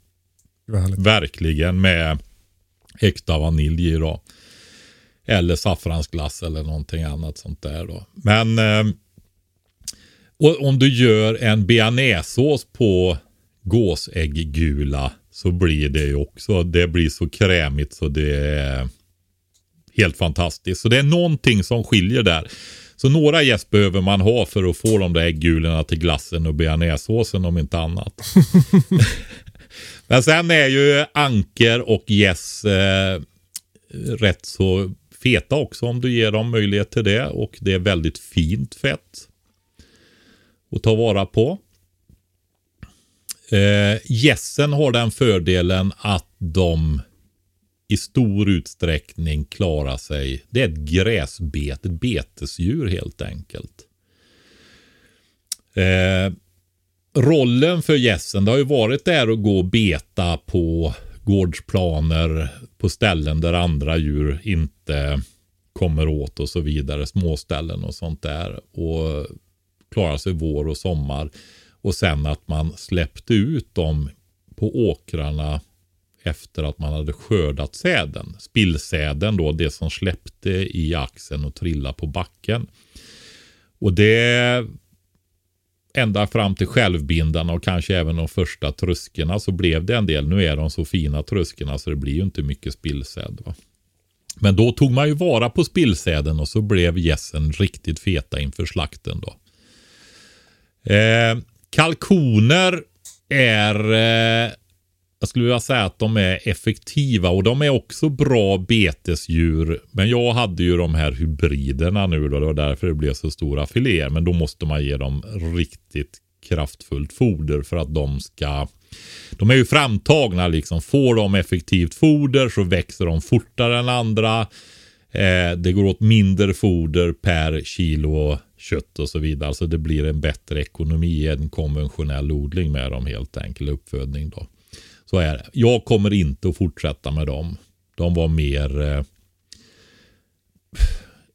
Verkligen med äkta vanilj i då. Eller saffransglass eller någonting annat sånt där då. Men eh, om du gör en bearnaisesås på gåsägggula så blir det ju också, det blir så krämigt så det är helt fantastiskt. Så det är någonting som skiljer där. Så några gäst behöver man ha för att få de där äggulorna till glassen och bearnaisesåsen om inte annat. Men sen är ju anker och gäss eh, rätt så feta också om du ger dem möjlighet till det. Och det är väldigt fint fett att ta vara på. Eh, gässen har den fördelen att de i stor utsträckning klarar sig. Det är ett gräsbete, ett betesdjur helt enkelt. Eh, rollen för gässen det har ju varit där att gå och beta på gårdsplaner på ställen där andra djur inte kommer åt och så vidare. Småställen och sånt där. Och klara sig vår och sommar. Och sen att man släppte ut dem på åkrarna efter att man hade skördat säden. Spillsäden då, det som släppte i axeln och trillade på backen. Och det ända fram till självbindarna och kanske även de första tröskorna så blev det en del. Nu är de så fina tröskorna så det blir ju inte mycket spillsäd. Va? Men då tog man ju vara på spillsäden och så blev gässen riktigt feta inför slakten då. Eh, kalkoner är, eh, jag skulle vilja säga att de är effektiva och de är också bra betesdjur. Men jag hade ju de här hybriderna nu då, det var därför det blev så stora filéer. Men då måste man ge dem riktigt kraftfullt foder för att de ska de är ju framtagna liksom. Får de effektivt foder så växer de fortare än andra. Eh, det går åt mindre foder per kilo kött och så vidare. Så det blir en bättre ekonomi än konventionell odling med dem helt enkelt. Uppfödning då. Så är det. Jag kommer inte att fortsätta med dem. De var mer eh,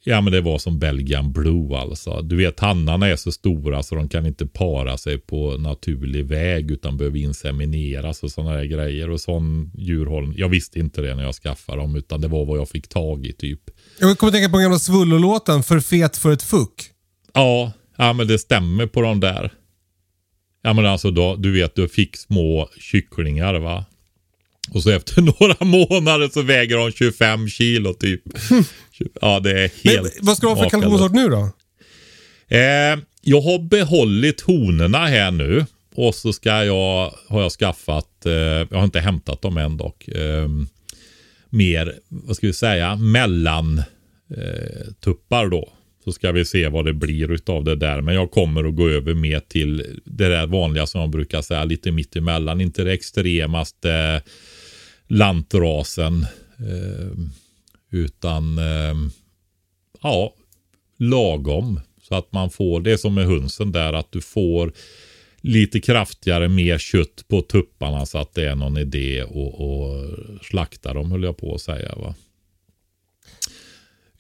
Ja men det var som Belgian Blue alltså. Du vet hannarna är så stora så de kan inte para sig på naturlig väg utan behöver insemineras och sådana där grejer. Och sån djurhållning. Jag visste inte det när jag skaffade dem utan det var vad jag fick tag i typ. Jag kommer att tänka på den gamla Svullo-låten För fet för ett fuck. Ja, ja men det stämmer på de där. Ja men alltså då, du vet du fick små kycklingar va. Och så efter några månader så väger de 25 kilo typ. Ja, det är helt Men, vad ska du ha för kalkonsort nu då? Eh, jag har behållit honorna här nu. Och så ska jag, har jag skaffat, eh, jag har inte hämtat dem än dock. Eh, mer, vad ska vi säga, mellan eh, tuppar då. Så ska vi se vad det blir utav det där. Men jag kommer att gå över mer till det där vanliga som jag brukar säga, lite mitt emellan. Inte det extremaste eh, lantrasen. Eh, utan eh, ja, lagom. Så att man får, det som med hönsen där, att du får lite kraftigare, mer kött på tupparna så att det är någon idé att slakta dem höll jag på att säga. Va?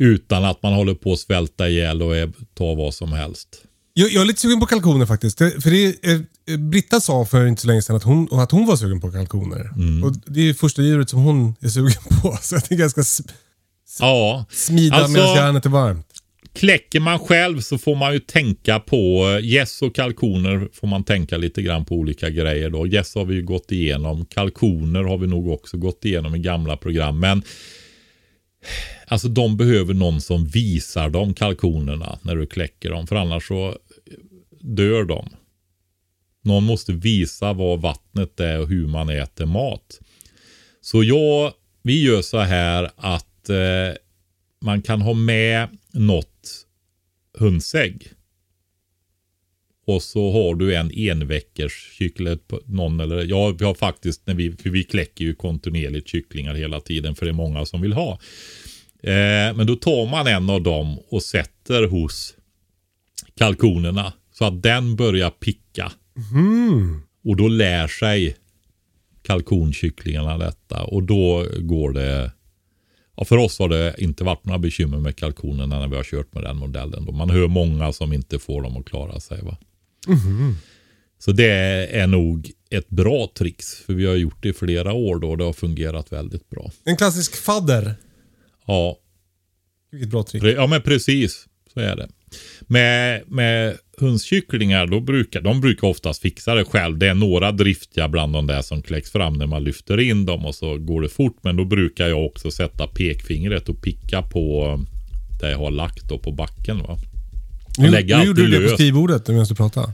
Utan att man håller på att svälta ihjäl och ta vad som helst. Jag, jag är lite sugen på kalkoner faktiskt. För det, eh, Britta sa för inte så länge sedan att hon, att hon var sugen på kalkoner. Mm. Och Det är första djuret som hon är sugen på. Så jag tänker jag ska Ja. Smida alltså, medan järnet är varmt. Kläcker man själv så får man ju tänka på gäss och kalkoner får man tänka lite grann på olika grejer då. Gäss har vi ju gått igenom. Kalkoner har vi nog också gått igenom i gamla program. Men alltså de behöver någon som visar dem kalkonerna när du kläcker dem. För annars så dör de. Någon måste visa vad vattnet är och hur man äter mat. Så jag, vi gör så här att eh, man kan ha med något hundsägg. Och så har du en enveckors kyckling. Någon eller, ja, vi har faktiskt, när vi, för vi kläcker ju kontinuerligt kycklingar hela tiden för det är många som vill ha. Eh, men då tar man en av dem och sätter hos kalkonerna. Så att den börjar picka. Mm. Och då lär sig kalkonkycklingarna detta. Och då går det Ja, för oss har det inte varit några bekymmer med kalkonerna när vi har kört med den modellen. Då. Man hör många som inte får dem att klara sig. Va? Mm. Så det är nog ett bra trix. För vi har gjort det i flera år då och det har fungerat väldigt bra. En klassisk fadder. Ja. Vilket bra trick. Ja men precis. Så är det. Med, med hönskycklingar, då brukar, de brukar oftast fixa det själv. Det är några driftiga bland de där som kläcks fram när man lyfter in dem och så går det fort. Men då brukar jag också sätta pekfingret och picka på där jag har lagt då på backen. Va? Och nu, lägga nu gjorde du det på skrivbordet medan du pratade.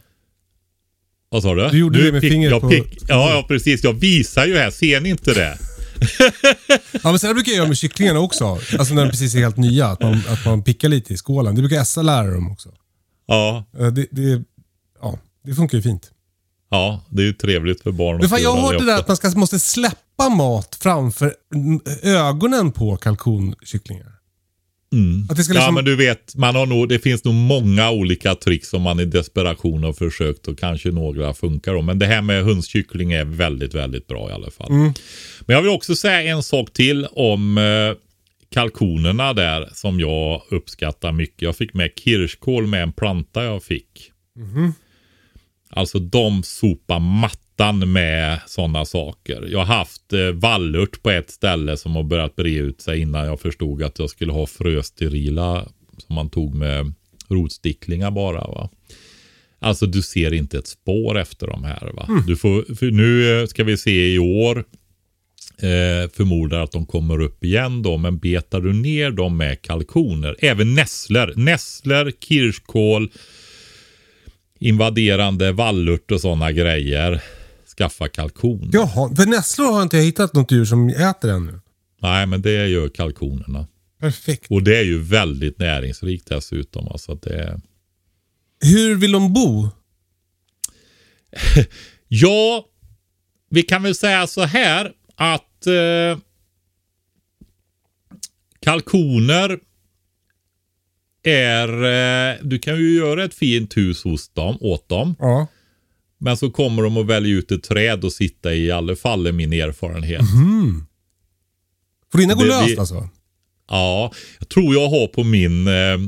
Vad sa du? Du gjorde nu det med fingret på... Pick, ja, ja, precis. Jag visar ju här. Ser ni inte det? ja, men sen brukar jag göra med kycklingarna också. Alltså när de precis är helt nya. Att man, att man pickar lite i skålen. Det brukar Essa lära dem också. Ja. Eh, det, det, ja, det funkar ju fint. Ja, det är ju trevligt för barn men fan, Jag har det där att man ska, måste släppa mat framför ögonen på kalkonkycklingar. Mm. Att det ska liksom... Ja, men du vet, man har nog, det finns nog många olika tricks som man i desperation har försökt och kanske några funkar. Då. Men det här med hönskyckling är väldigt, väldigt bra i alla fall. Mm. Men jag vill också säga en sak till om eh, kalkonerna där som jag uppskattar mycket. Jag fick med kirskål med en planta jag fick. Mm. Alltså de sopar mattan med sådana saker. Jag har haft eh, vallört på ett ställe som har börjat bre ut sig innan jag förstod att jag skulle ha frösterila som man tog med rotsticklingar bara. Va? Alltså du ser inte ett spår efter de här. Va? Du får, nu eh, ska vi se i år. Eh, förmodar att de kommer upp igen då. Men betar du ner dem med kalkoner. Även nässlor. Nässlor, kirskål. Invaderande vallört och sådana grejer. Skaffa kalkon. Jaha, för nässlor har inte jag hittat något djur som äter ännu. Nej men det gör kalkonerna. Perfekt. Och det är ju väldigt näringsrikt dessutom. Alltså att det. Hur vill de bo? Ja, vi kan väl säga så här att eh, kalkoner är... Eh, du kan ju göra ett fint hus hos dem, åt dem. Ja. Men så kommer de att välja ut ett träd och sitta i i alla fall är min erfarenhet. Får dina gå löst vi- alltså? Ja, jag tror jag har på min... Eh,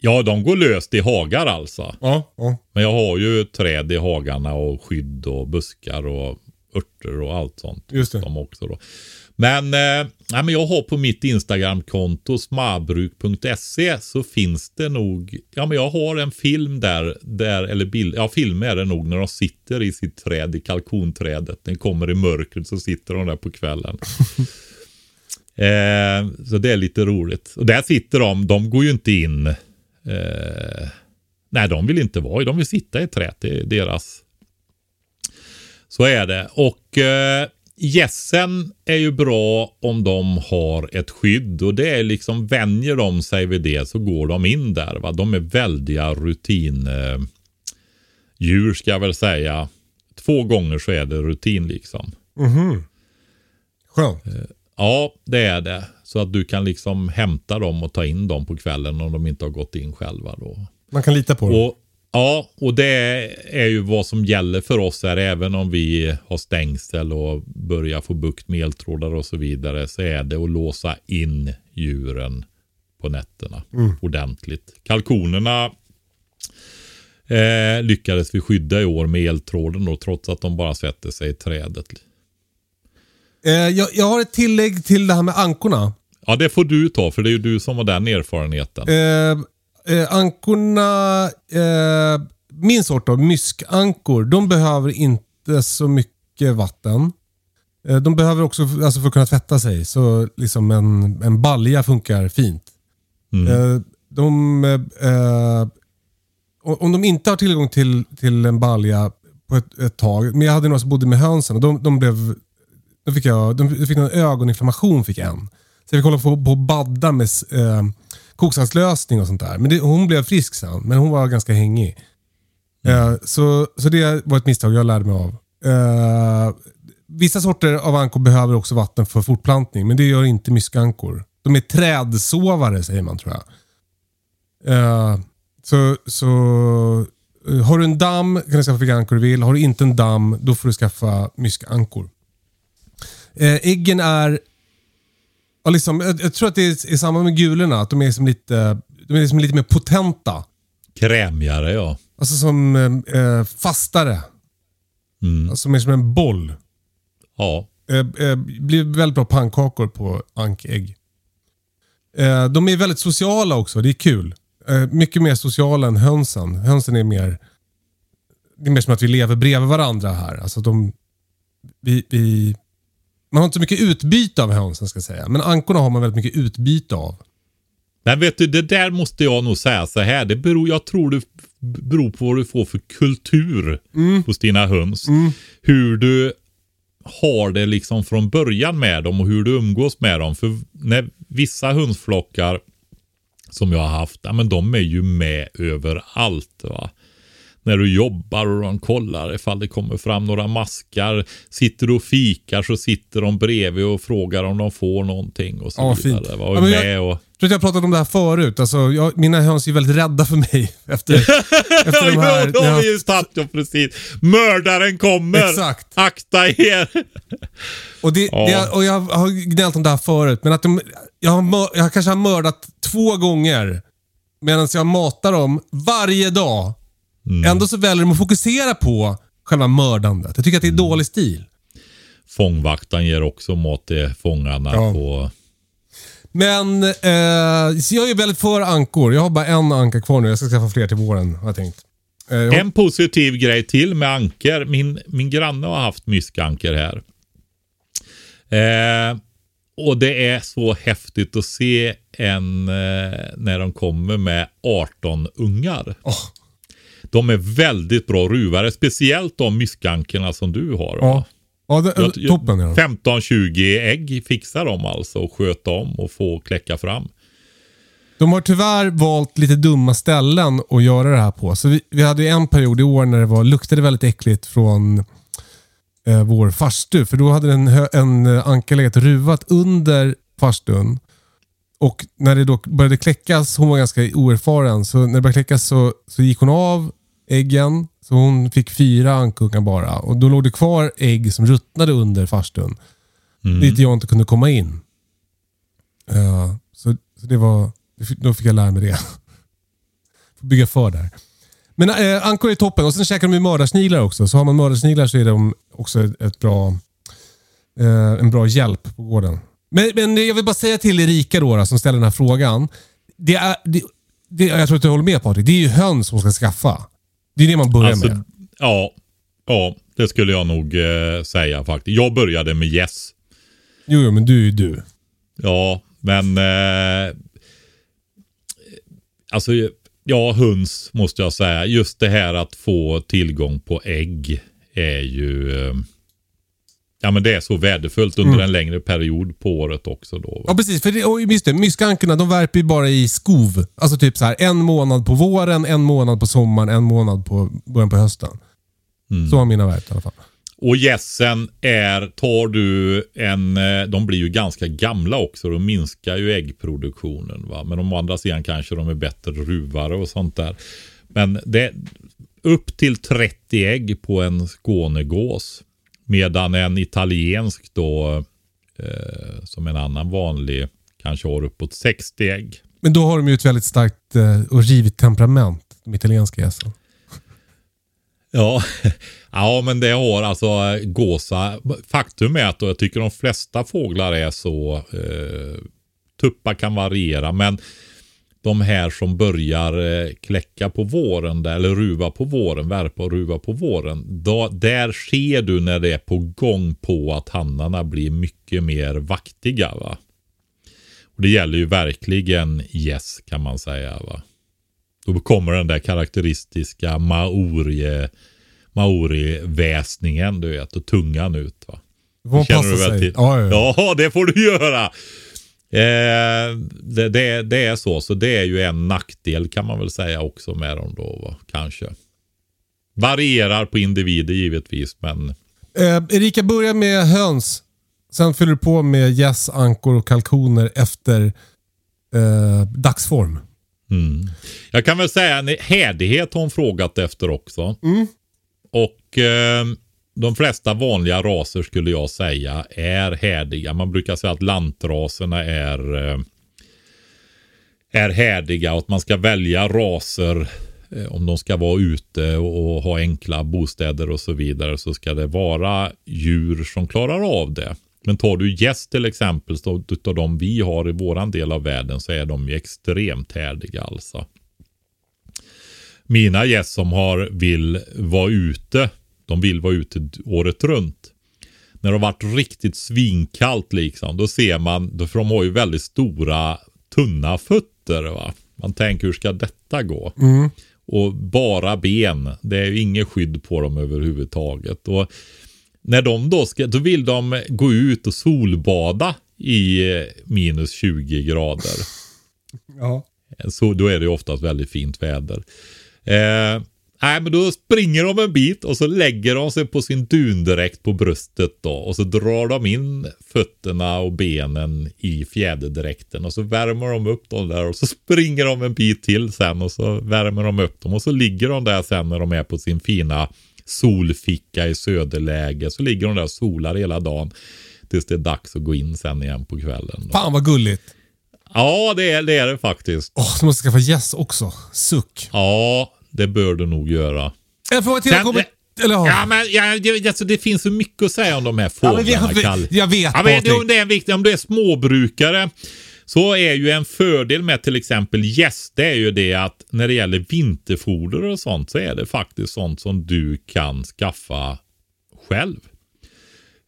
ja, de går löst i hagar alltså. Ja. ja. Men jag har ju träd i hagarna och skydd och buskar och örter och allt sånt. Just det. De också då. Men, eh, nej, men jag har på mitt Instagramkonto smabruk.se så finns det nog, ja men jag har en film där, där eller bild, ja film är det nog när de sitter i sitt träd, i kalkonträdet. Den kommer i mörkret så sitter de där på kvällen. eh, så det är lite roligt. Och där sitter de, de går ju inte in eh, Nej, de vill inte vara. De vill sitta i träet. Det är deras. Så är det. Och eh, gässen är ju bra om de har ett skydd. Och det är liksom, vänjer de sig vid det så går de in där. Va? De är väldiga rutin eh, djur ska jag väl säga. Två gånger så är det rutin liksom. Skönt. Ja, det är det. Så att du kan liksom hämta dem och ta in dem på kvällen om de inte har gått in själva då. Man kan lita på dem. Och, ja, och det är ju vad som gäller för oss här. Även om vi har stängsel och börjar få bukt med eltrådar och så vidare. Så är det att låsa in djuren på nätterna ordentligt. Kalkonerna eh, lyckades vi skydda i år med eltråden då, trots att de bara sätter sig i trädet. Eh, jag, jag har ett tillägg till det här med ankorna. Ja, det får du ta för det är ju du som har den erfarenheten. Eh, eh, ankorna, eh, min sort av myskankor, de behöver inte så mycket vatten. Eh, de behöver också, alltså för att kunna tvätta sig, så liksom en, en balja funkar fint. Eh, de, eh, om de inte har tillgång till, till en balja på ett, ett tag, men jag hade några som bodde med hönsen och de, de blev då fick jag de fick en ögoninflammation. Fick en. Så jag fick hålla på, på och badda med eh, koksaltslösning och sånt där. Men det, hon blev frisk sen, men hon var ganska hängig. Eh, så, så det var ett misstag jag lärde mig av. Eh, vissa sorter av ankor behöver också vatten för fortplantning, men det gör inte myskankor. De är trädsovare säger man tror jag. Eh, så så eh, har du en damm kan du skaffa vilka ankor du vill. Har du inte en damm, då får du skaffa myskankor. Eh, äggen är... Ja, liksom, jag, jag tror att det är i samband med gulorna, att de är, liksom lite, de är liksom lite mer potenta. Krämigare ja. Alltså som eh, fastare. Alltså mer som en boll. Ja. Eh, eh, blir väldigt bra pannkakor på ankägg. Eh, de är väldigt sociala också, det är kul. Eh, mycket mer sociala än hönsen. Hönsen är mer... Det är mer som att vi lever bredvid varandra här. Alltså de, vi, vi, man har inte så mycket utbyte av hönsen ska jag säga. Men ankorna har man väldigt mycket utbyte av. Men vet du, det där måste jag nog säga så här. Det beror, jag tror det beror på vad du får för kultur hos dina höns. Hur du har det liksom från början med dem och hur du umgås med dem. För när vissa hönsflockar som jag har haft, ja, men de är ju med överallt. Va? När du jobbar och de kollar ifall det kommer fram några maskar. Sitter du och fikar så sitter de bredvid och frågar om de får någonting och så Ja, vidare. fint. Va? Ja, men jag- med och... Jag tror att jag pratat om det här förut. Alltså, jag, mina höns är väldigt rädda för mig. Efter, efter de här, ja, vi ju satt ja, precis. Mördaren kommer! Exakt. Akta er! Och, det, Ja. det, och jag har gnällt om det här förut, men att de, jag, har, jag kanske har mördat två gånger medan jag matar dem varje dag. Mm. Ändå så väljer de att fokusera på själva mördandet. Jag tycker att det är Mm. dålig stil. Fångvaktaren ger också mat till fångarna Ja. på... Men eh, så jag är väldigt för ankor. Jag har bara en anka kvar nu. Jag ska skaffa fler till våren har jag tänkt. Eh, En positiv grej till med anker. Min, min granne har haft myskanker här. Eh, och det är så häftigt att se en eh, när de kommer med 18 ungar. åh, De är väldigt bra ruvare, speciellt de myskankerna som du har. va? ja. Ja, det, Jag- toppen de. 15-20 ägg fixar de alltså och sköta om och få kläcka fram. De har tyvärr valt lite dumma ställen att göra det här på. Så vi, vi hade ju en period i år när det var, luktade väldigt äckligt från eh, vår farstu. För då hade en, en eh, anka legat ruvat under farstun. Och när det då började kläckas, hon var ganska oerfaren, så när det började kläckas så, så gick hon av äggen. Så hon fick fyra ankungar bara. Och då låg det kvar ägg som ruttnade under farstun. Dit jag inte kunde komma in. Eh, så, så det var, då fick jag lära mig det. Får bygga för där. Men eh, ankor är toppen och sen käkar de ju mördarsniglar också. Så har man mördarsniglar så är de också ett, bra, eh, en bra hjälp på gården. Men, men jag vill bara säga till Erika då, då, som ställer den här frågan. Det är, det, det, jag tror att du håller med Patrik. Det är ju höns som ska skaffa. Det är det man börjar Alltså, med. ja, ja, det skulle jag nog eh, säga faktiskt. Jag började med gäss. Jo, jo, men du är ju du. Ja, men eh, alltså ja, höns måste jag säga. Just det här att få tillgång på ägg är ju eh, Ja men det är så värdefullt under en längre period på året också då. Ja, precis. För det, och just det, myskankorna de värper ju bara i skov. Alltså typ så här en månad på våren, en månad på sommaren, en månad på början på hösten. Så har mina värpt i alla fall. Och gässen är, tar du en, eh, de blir ju ganska gamla också, då minskar ju äggproduktionen. Va? Men å andra sidan kanske de är bättre ruvare och sånt där. Men det upp till 30 ägg på en skånegås. Medan en italiensk då, eh, som en annan vanlig, kanske har uppåt 60 ägg. Men då har de ju ett väldigt starkt eh, och rivigt temperament, de italienska gässen. Ja, ja men det har alltså gåsa. Faktum är att jag tycker de flesta fåglar är så. Eh, tuppar kan variera men de här som börjar eh, kläcka på våren där, eller ruva på våren, värpa och ruva på våren. Då, där ser du när det är på gång på att hannarna blir mycket mer vaktiga. Va? Och Det gäller ju verkligen gäss kan man säga. va. Då kommer den där karaktäristiska maori maori-väsningen, du vet, och tungan ut. Va? Man Känner du väl till? Ja, ja, ja. ja, det får du göra. Eh, det, det, det är så, så det är ju en nackdel kan man väl säga också med dem då, va? kanske. Varierar på individer givetvis, men Eh, Erika, börja med höns. Sen fyller du på med gäss, ankor och kalkoner efter eh, dagsform. Mm. Jag kan väl säga en härdighet har hon frågat efter också. Och eh, de flesta vanliga raser skulle jag säga är härdiga. Man brukar säga att lantraserna är, eh, är härdiga och att man ska välja raser eh, om de ska vara ute och, och ha enkla bostäder och så vidare så ska det vara djur som klarar av det. Men tar du gäss till exempel, så utav de vi har i våran del av världen så är de ju extremt härdiga alltså. Mina gäss som har vill vara ute, de vill vara ute året runt. När det har varit riktigt svinkallt liksom, då ser man, då- för de har ju väldigt stora tunna fötter va. Man tänker hur ska detta gå? Och bara ben, det är ju inget skydd på dem överhuvudtaget. Och när de då ska, då vill de gå ut och solbada i eh, minus 20 grader. Ja. Så då är det ju oftast väldigt fint väder. Eh, nej, men då springer de en bit och så lägger de sig på sin dundräkt på bröstet då. Och så drar de in fötterna och benen i fjäderdräkten. Och så värmer de upp dem där och så springer de en bit till sen och så värmer de upp dem. Och så ligger de där sen när de är på sin fina solficka i söderläge. Så ligger de där och solar hela dagen. Tills det är dags att gå in sen igen på kvällen. Då. Fan vad gulligt. Ja, det är, det är det faktiskt. Åh, så måste jag skaffa gäss också. Suck. Ja, det bör du nog göra. En fråga till. Kommer... Eller ja. Ja, men ja, det, alltså, det finns så mycket att säga om de här Ja, fåglarna, vi- Kalle. jag vet, ja, men, det, det är viktigt. Om du är småbrukare Så är ju en fördel med till exempel gäst, det är ju det att när det gäller vinterfoder och sånt så är det faktiskt sånt som du kan skaffa själv.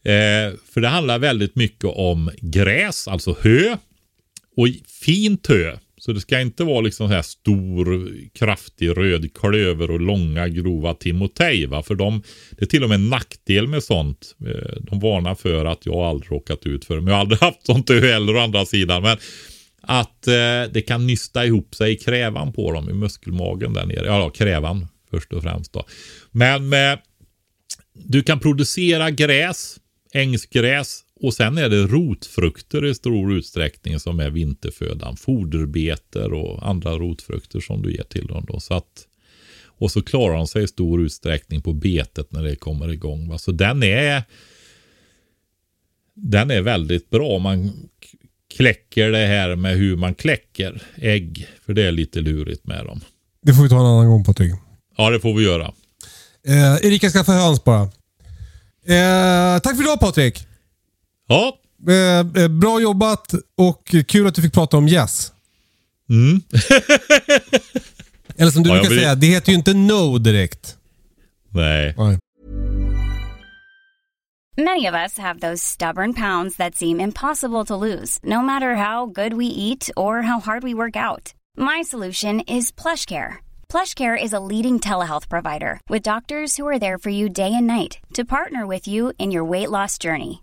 Eh, för det handlar väldigt mycket om gräs, alltså hö. Och fint hö. Så det ska inte vara liksom så här stor, kraftig röd klöver och långa grova timotej. Va? För de, det är till och med en nackdel med sånt. Eh, de varnar för att jag aldrig råkat ut för det. Men jag har aldrig haft sånt heller å andra sidan. Men att eh, det kan nysta ihop sig i krävan på dem, i muskelmagen där nere. Ja, krävan först och främst då. Men eh, du kan producera gräs ängsgräs och sen är det rotfrukter i stor utsträckning som är vinterfödan. Foderbeter och andra rotfrukter som du ger till dem. Då. Så att, och så klarar de sig i stor utsträckning på betet när det kommer igång. Va? Så den är den är väldigt bra. Man kläcker det här med hur man kläcker ägg. För det är lite lurigt med dem. Det får vi ta en annan gång Patrik. Ja, det får vi göra. Eh, Erika ska få höns bara. Eh, tack för idag Patrik. Ja. Eh, eh, bra jobbat och kul att du fick prata om Yes. Mm. Eller som du Ja, brukar vill- säga, det heter ju inte No direkt. Nej. Nej. Many of us have those stubborn pounds that seem impossible to lose, no matter how good we eat or how hard we work out. My solution is PlushCare. PlushCare is a leading telehealth provider with doctors who are there for you day and night to partner with you in your weight loss journey.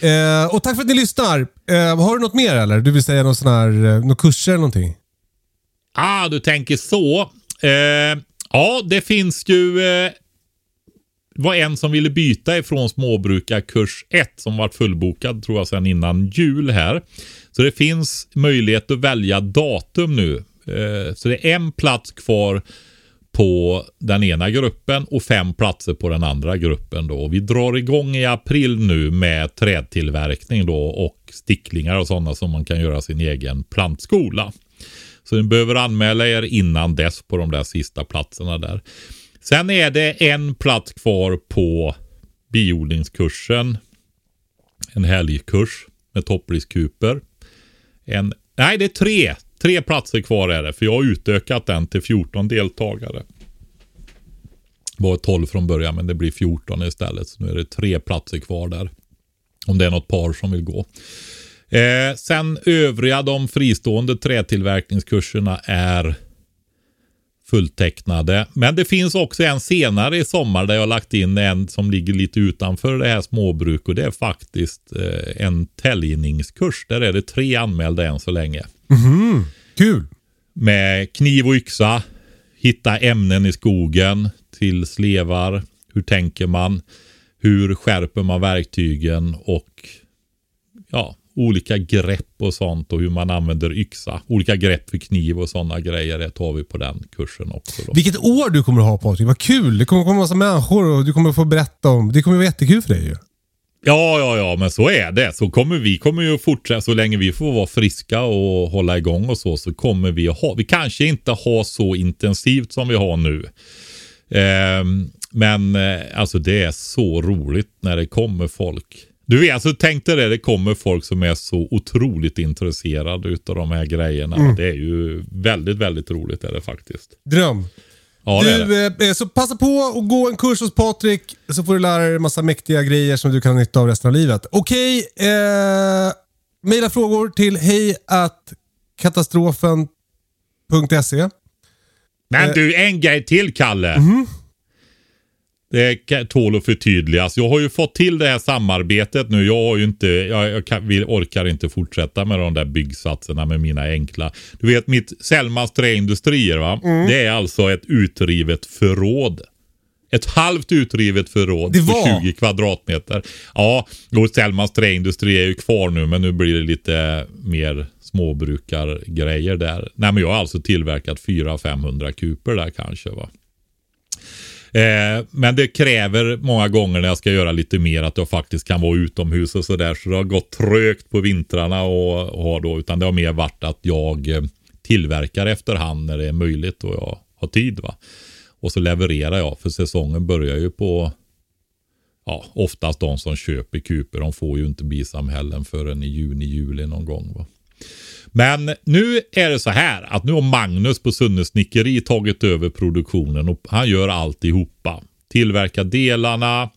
Eh, och tack för att ni lyssnar. Eh, har du något mer eller? Du vill säga någon sån här, eh, någon några kurser eller någonting? Ah, du tänker så. Eh, ja, det finns ju... Eh, var en som ville byta ifrån småbrukarkurs 1 som var fullbokad tror jag sedan innan jul här. Så det finns möjlighet att välja datum nu. Eh, så det är en plats kvar på den ena gruppen och fem platser på den andra gruppen. Då. Vi drar igång i april nu med trädtillverkning då och sticklingar och sådana som man kan göra sin egen plantskola. Så ni behöver anmäla er innan dess på de där sista platserna där. Sen är det en plats kvar på biodlingskursen. En helgkurs med toppriskuper. En, nej, det är tre. Tre platser kvar är det. För jag har utökat den till 14 deltagare. Det var 12 från början men det blir 14 istället. Så nu är det tre platser kvar där. Om det är något par som vill gå. Eh, sen övriga, de fristående trätillverkningskurserna är fulltecknade. Men det finns också en senare i sommar där jag har lagt in en som ligger lite utanför det här småbruk och det är faktiskt eh, en täljningskurs. Där är det tre anmälda än så länge. Kul! Med kniv och yxa, hitta ämnen i skogen till slevar. Hur tänker man? Hur skärper man verktygen och ja, olika grepp och sånt och hur man använder yxa. Olika grepp för kniv och sådana grejer det tar vi på den kursen också. Då. Vilket år du kommer att ha Patrik. Vad kul! Det kommer komma massa människor och du kommer få berätta om... Det kommer vara jättekul för dig ju. Ja, ja, ja, men så är det. Så kommer vi kommer ju fortsätta, så länge vi får vara friska och hålla igång och så, så kommer vi ha, vi kanske inte har så intensivt som vi har nu. Eh, men eh, alltså det är så roligt när det kommer folk. Du vet, alltså tänk dig det, det kommer folk som är så otroligt intresserade utav de här grejerna. Mm. Det är ju väldigt, väldigt roligt är det faktiskt. Dröm. Ja, det är det. Du, eh, så passa på att gå en kurs hos Patrik så får du lära dig en massa mäktiga grejer som du kan ha nytta av resten av livet. Okej, eh, mejla frågor till hej katastrofen.se. Men Eh. du, en grej till Kalle. Mhm. Det tål att förtydligas. Jag har ju fått till det här samarbetet nu. Jag har ju inte, jag, jag kan, vill, orkar inte fortsätta med de där byggsatserna med mina enkla. Du vet mitt Sellmans träindustrier va. Mm. Det är alltså ett utrivet förråd. Ett halvt utrivet förråd Det på var. 20 kvadratmeter. Ja, och Sellmans träindustri är ju kvar nu men nu blir det lite mer småbrukargrejer där. Nej men jag har alltså tillverkat 400-500 kuper där kanske va. Eh, men det kräver många gånger när jag ska göra lite mer att jag faktiskt kan vara utomhus och sådär. Så det har gått trögt på vintrarna och, och har då, utan det har mer varit att jag eh, tillverkar efterhand när det är möjligt och jag har tid. va. Och så levererar jag för säsongen börjar ju på Ja, oftast de som köper kuper, de får ju inte bisamhällen förrän i juni, juli någon gång. Va? Men nu är det så här att nu har Magnus på Sunne Snickeri tagit över produktionen och han gör alltihopa. Tillverkar delarna,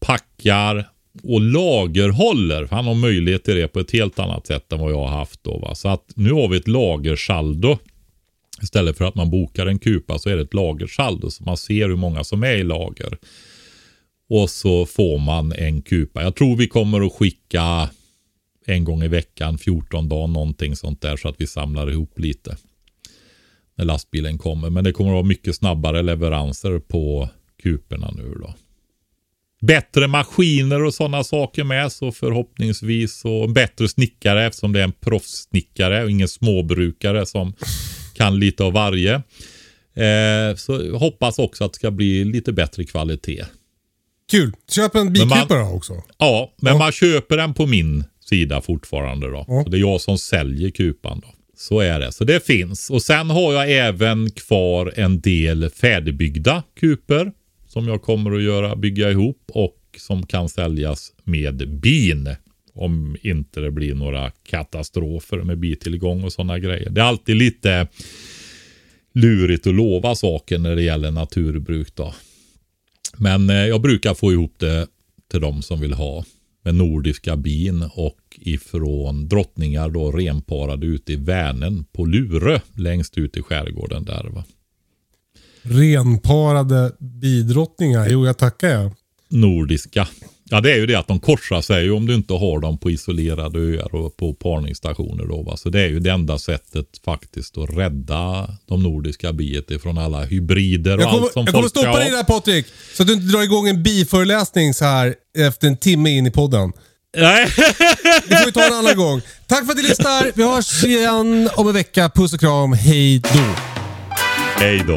packar och lagerhåller. Han har möjlighet till det på ett helt annat sätt än vad jag har haft då. Va? Så att nu har vi ett lagersaldo. Istället för att man bokar en kupa så är det ett lagersaldo så man ser hur många som är i lager. Och så får man en kupa. Jag tror vi kommer att skicka en gång i veckan, 14 dagar, någonting sånt där så att vi samlar ihop lite. När lastbilen kommer. Men det kommer att vara mycket snabbare leveranser på kuperna nu då. Bättre maskiner och sådana saker med så förhoppningsvis och bättre snickare eftersom det är en proffssnickare och ingen småbrukare som kan lite av varje. Eh, så hoppas också att det ska bli lite bättre kvalitet. Kul. Köp en bikupa då också. Ja, men Ja. man köper den på min sida fortfarande då. Ja. Så det är jag som säljer kupan då. Så är det. Så det finns. Och sen har jag även kvar en del färdigbyggda kuper som jag kommer att göra, bygga ihop och som kan säljas med bin. Om inte det blir några katastrofer med bitillgång och sådana grejer. Det är alltid lite lurigt att lova saker när det gäller naturbruk då. Men eh, jag brukar få ihop det till de som vill ha. Med nordiska bin och ifrån drottningar då renparade ute i Vänern på Lurö. Längst ut i skärgården där va. Renparade bidrottningar. Jo, jag tackar jag. Nordiska. Ja det är ju det att de korsar sig om du inte har dem på isolerade öar och på parningsstationer då va. Så det är ju det enda sättet faktiskt att rädda de nordiska biet ifrån alla hybrider och Jag kommer, allt som jag kommer folk stoppa ska dig ha. där Patrik. Så att du inte drar igång en biföreläsning så här efter en timme in i podden. Nej. Det får vi ta en annan gång. Tack för att ni lyssnar. Vi hörs igen om en vecka. Puss och kram. Hej då. Hej då.